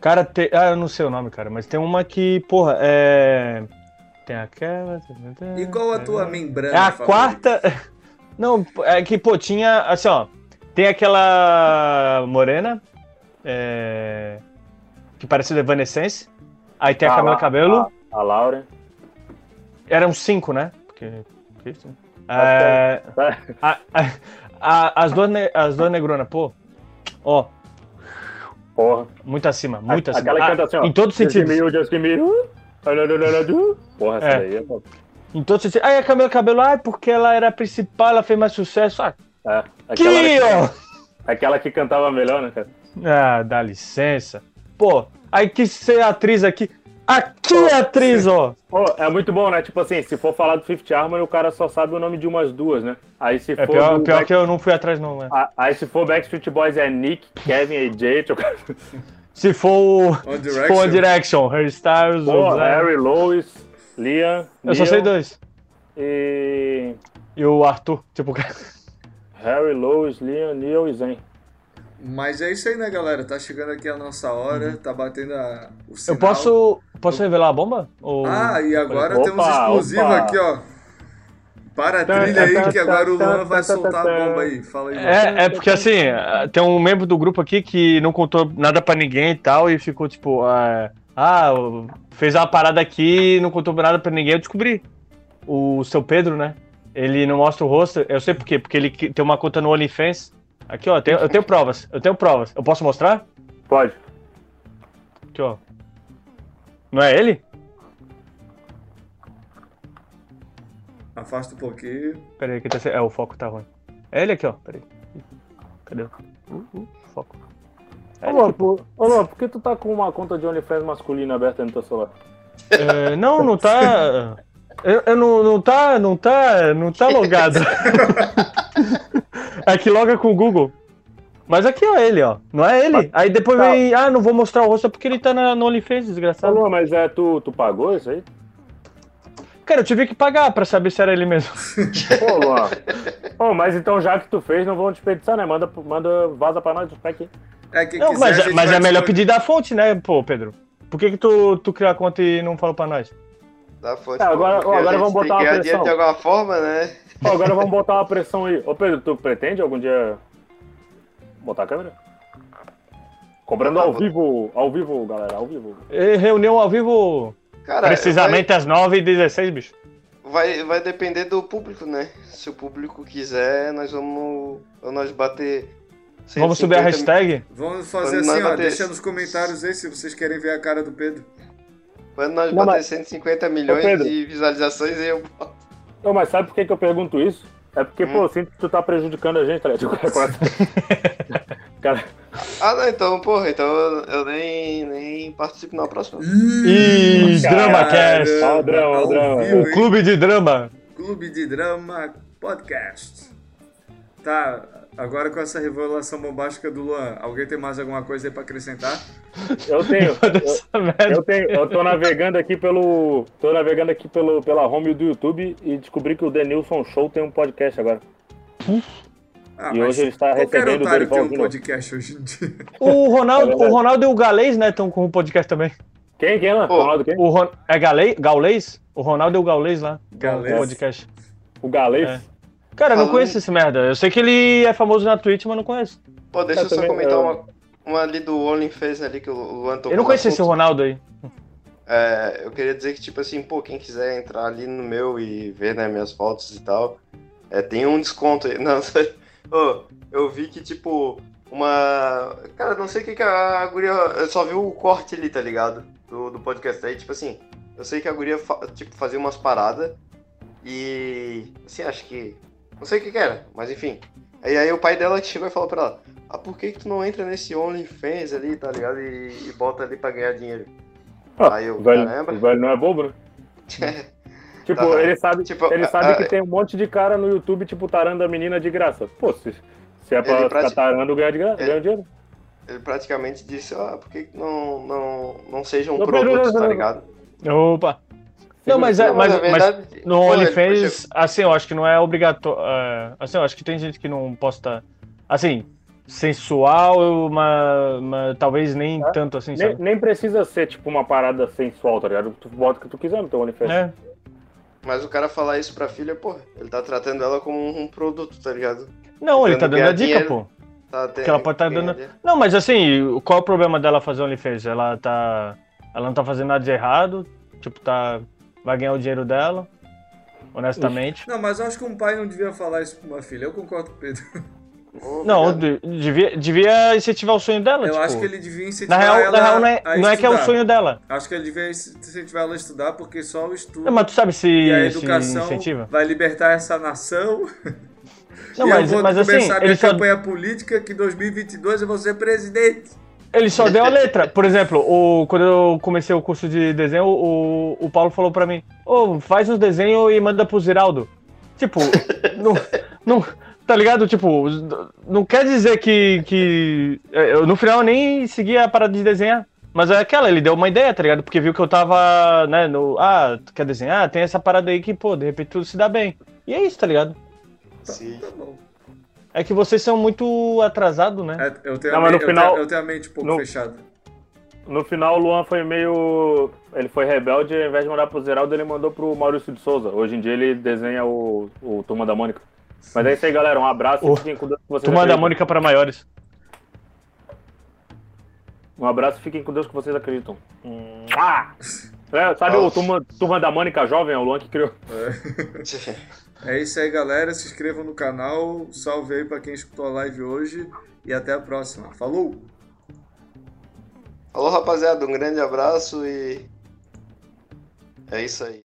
Cara, te... ah, eu não sei o nome, cara, mas tem uma que, porra, é. Tem aquela. E qual a tua membrana? É a favorita? quarta. Não, é que, pô, tinha. Assim, ó. Tem aquela morena. É... Que parece Evanescence. Aí tem a ah, Camila Cabelo. A, a Laura. Eram cinco, né? Porque. É... a, a, a, as duas, as duas negronas, pô. Ó, Porra. Muito acima, muito acima. Aquela que canta assim, ó. Em todos os sentidos. Just give me, Porra, essa é. daí é Em todos os sentidos. Aí a Camila Cabelo, ai, porque ela era a principal, ela fez mais sucesso. Ah, é. Aquela que, ó! Aquela que cantava melhor, né, cara? Ah, dá licença. Pô, aí quis ser atriz aqui. Aqui é atriz, ó. Oh, é muito bom, né? Tipo assim, se for falar do Fifth Harmony, o cara só sabe o nome de umas duas, né? Aí se é for. Pior, pior Back... que eu não fui atrás, não, né? Aí se for Backstreet Boys é Nick, Kevin e Jay. se for. One Direction. Se for One Direction, Harry Styles, Pô, Harry, Lois, Liam. Eu Neil, só sei dois. E. E o Arthur, tipo. Harry, Lois, Liam, Neil e Zen. Mas é isso aí, né, galera? Tá chegando aqui a nossa hora, uhum. tá batendo a, o sinal. Eu posso, posso revelar a bomba? Ou... Ah, e agora opa, temos exclusivo opa. aqui, ó. Para a trilha aí, que agora o Luan vai soltar a bomba aí. Fala aí. É, é porque assim, tem um membro do grupo aqui que não contou nada pra ninguém e tal, e ficou tipo, ah, ah fez uma parada aqui e não contou nada pra ninguém. Eu descobri. O seu Pedro, né? Ele não mostra o rosto. Eu sei por quê. Porque ele tem uma conta no OnlyFans Aqui, ó, eu tenho, eu tenho provas. Eu tenho provas. Eu posso mostrar? Pode. Aqui, ó. Não é ele? Afasta um pouquinho. Pera aí, que tá... É, o foco tá ruim. É ele aqui, ó. Pera aí. Cadê? Uh, uh, foco. É Ô, por, ô, por que tu tá com uma conta de OnlyFans masculina aberta no teu celular? É, não, não tá... Eu, eu, não, não tá, não tá, não tá logado. é que loga com o Google. Mas aqui, ó, ele, ó. Não é ele? Aí depois tá. vem, ah, não vou mostrar o rosto é porque ele tá na, no OnlyFans, desgraçado. Falou, mas é, tu, tu pagou isso aí? Cara, eu tive que pagar pra saber se era ele mesmo. Pô, Luan. Pô, mas então já que tu fez, não vão desperdiçar, né? Manda, manda vaza pra nós, tá aqui. É, não, quiser, mas, mas é melhor pedir da fonte, né, pô, Pedro? Por que que tu, tu criou a conta e não falou pra nós? Da fonte. É, agora agora vamos botar uma pressão. de alguma forma, né? Agora vamos botar uma pressão aí. Ô, Pedro, tu pretende algum dia botar a câmera? Cobrando ao vivo, ao vivo, galera, ao vivo. E reunião ao vivo Cara, precisamente vai... às 9h16, bicho. Vai, vai depender do público, né? Se o público quiser, nós vamos nós bater Vamos subir a hashtag? Vamos fazer Quando assim, ó, bater... deixa nos comentários aí se vocês querem ver a cara do Pedro. Quando nós não, bater mas... 150 milhões de visualizações, eu boto. Não, mas sabe por que, que eu pergunto isso? É porque, hum. pô, eu sinto que tu tá prejudicando a gente, tá ligado? Cara... Ah, não, então, porra, então eu nem, nem participo na próxima. Ih, Drama Cast! Ó, o drama, o drama. O Clube de Drama. Clube de Drama Podcast. Tá, agora com essa revelação bombástica do Luan, alguém tem mais alguma coisa aí pra acrescentar? Eu tenho. eu, eu, tenho. Eu tô navegando aqui pelo. tô navegando aqui pelo, pela home do YouTube e descobri que o Denilson Show tem um podcast agora. Ah, e hoje ele está recebendo o Dorival tem um podcast hoje em dia. O Ronaldo, é o Ronaldo e o Galês, né, estão com um podcast também. Quem, quem lá? O Ronaldo quem? O Ron... É Galês? Gaulês? O Ronaldo e o Gaulês lá. Galês. podcast. O Galês? É. Cara, eu não conheço esse merda. Eu sei que ele é famoso na Twitch, mas não conheço. Pô, deixa eu, eu só comentar uma, uma ali do OnlyFans ali que o Luan tocou. Eu não conheci esse Ronaldo aí. É, eu queria dizer que, tipo assim, pô, quem quiser entrar ali no meu e ver, né, minhas fotos e tal, é, tem um desconto aí. Não, oh, eu vi que, tipo, uma. Cara, não sei o que, que a guria. Eu só vi o corte ali, tá ligado? Do, do podcast aí, tipo assim, eu sei que a guria, tipo, fazia umas paradas e. Assim, acho que não sei o que, que era, mas enfim. Aí, aí o pai dela chegou e falou pra ela: Ah, por que, que tu não entra nesse OnlyFans ali, tá ligado? E, e bota ali pra ganhar dinheiro. Ah, aí eu, o velho. O velho não é bobo, né? tipo, tá, ele sabe, tipo, ele sabe a, que tem um monte de cara no YouTube, tipo, tarando a menina de graça. Pô, se, se é pra ficar tarando, ganha, de graça, ganha dinheiro. Ele praticamente disse, ah, por que não, não, não seja um não, produto, tá ligado? Opa! Não, mas, é, mas, verdade, mas no OnlyFans, assim, eu acho que não é obrigatório. Uh, assim, eu acho que tem gente que não posta. Assim, sensual, mas, mas talvez nem é? tanto assim. Nem, nem, precisa ser tipo uma parada sensual, tá ligado? Tu bota o que tu quiser no teu OnlyFans. É. Mas o cara falar isso pra filha, pô, ele tá tratando ela como um produto, tá ligado? Não, ele tá dando a dica, dinheiro, pô. Tá que ela pode estar tá dando. Dinheiro. Não, mas assim, qual é o problema dela fazer OnlyFans? Ela tá. Ela não tá fazendo nada de errado, tipo, tá vai ganhar o dinheiro dela, honestamente. Não, mas eu acho que um pai não devia falar isso pra uma filha. Eu concordo com o Pedro. não, devia, devia incentivar o sonho dela. Eu tipo, acho que ele devia incentivar na real, ela na real, não é, não é que é o sonho dela. Acho que ele devia incentivar ela a estudar, porque só o estudo não, mas tu sabe se, e a educação vai libertar essa nação. Não, e mas, eu vou mas, começar assim, a minha campanha só... política que em 2022 eu vou ser presidente. Ele só deu a letra. Por exemplo, o, quando eu comecei o curso de desenho, o, o Paulo falou pra mim: Ô, oh, faz os desenhos e manda pro Ziraldo. Tipo, não, não. Tá ligado? Tipo, não quer dizer que. que eu, no final eu nem segui a parada de desenhar. Mas é aquela, ele deu uma ideia, tá ligado? Porque viu que eu tava, né, no. Ah, tu quer desenhar? Tem essa parada aí que, pô, de repente tudo se dá bem. E é isso, tá ligado? Sim. Tá bom. É que vocês são muito atrasados, né? É, eu, tenho Não, a mente, final, eu, tenho, eu tenho a mente um pouco no, fechada. No final, o Luan foi meio. Ele foi rebelde, ao invés de mandar pro Zeraldo, ele mandou pro Maurício de Souza. Hoje em dia ele desenha o, o Turma da Mônica. Mas é isso aí, galera. Um abraço. Oh, fiquem com Deus que vocês Turma da Mônica para maiores. Um abraço, fiquem com Deus que vocês acreditam. Ah! É, sabe oh. o Turma, Turma da Mônica jovem? É o Luan que criou. É. É isso aí, galera. Se inscrevam no canal. Salve aí para quem escutou a live hoje. E até a próxima. Falou! Falou, rapaziada. Um grande abraço e. É isso aí.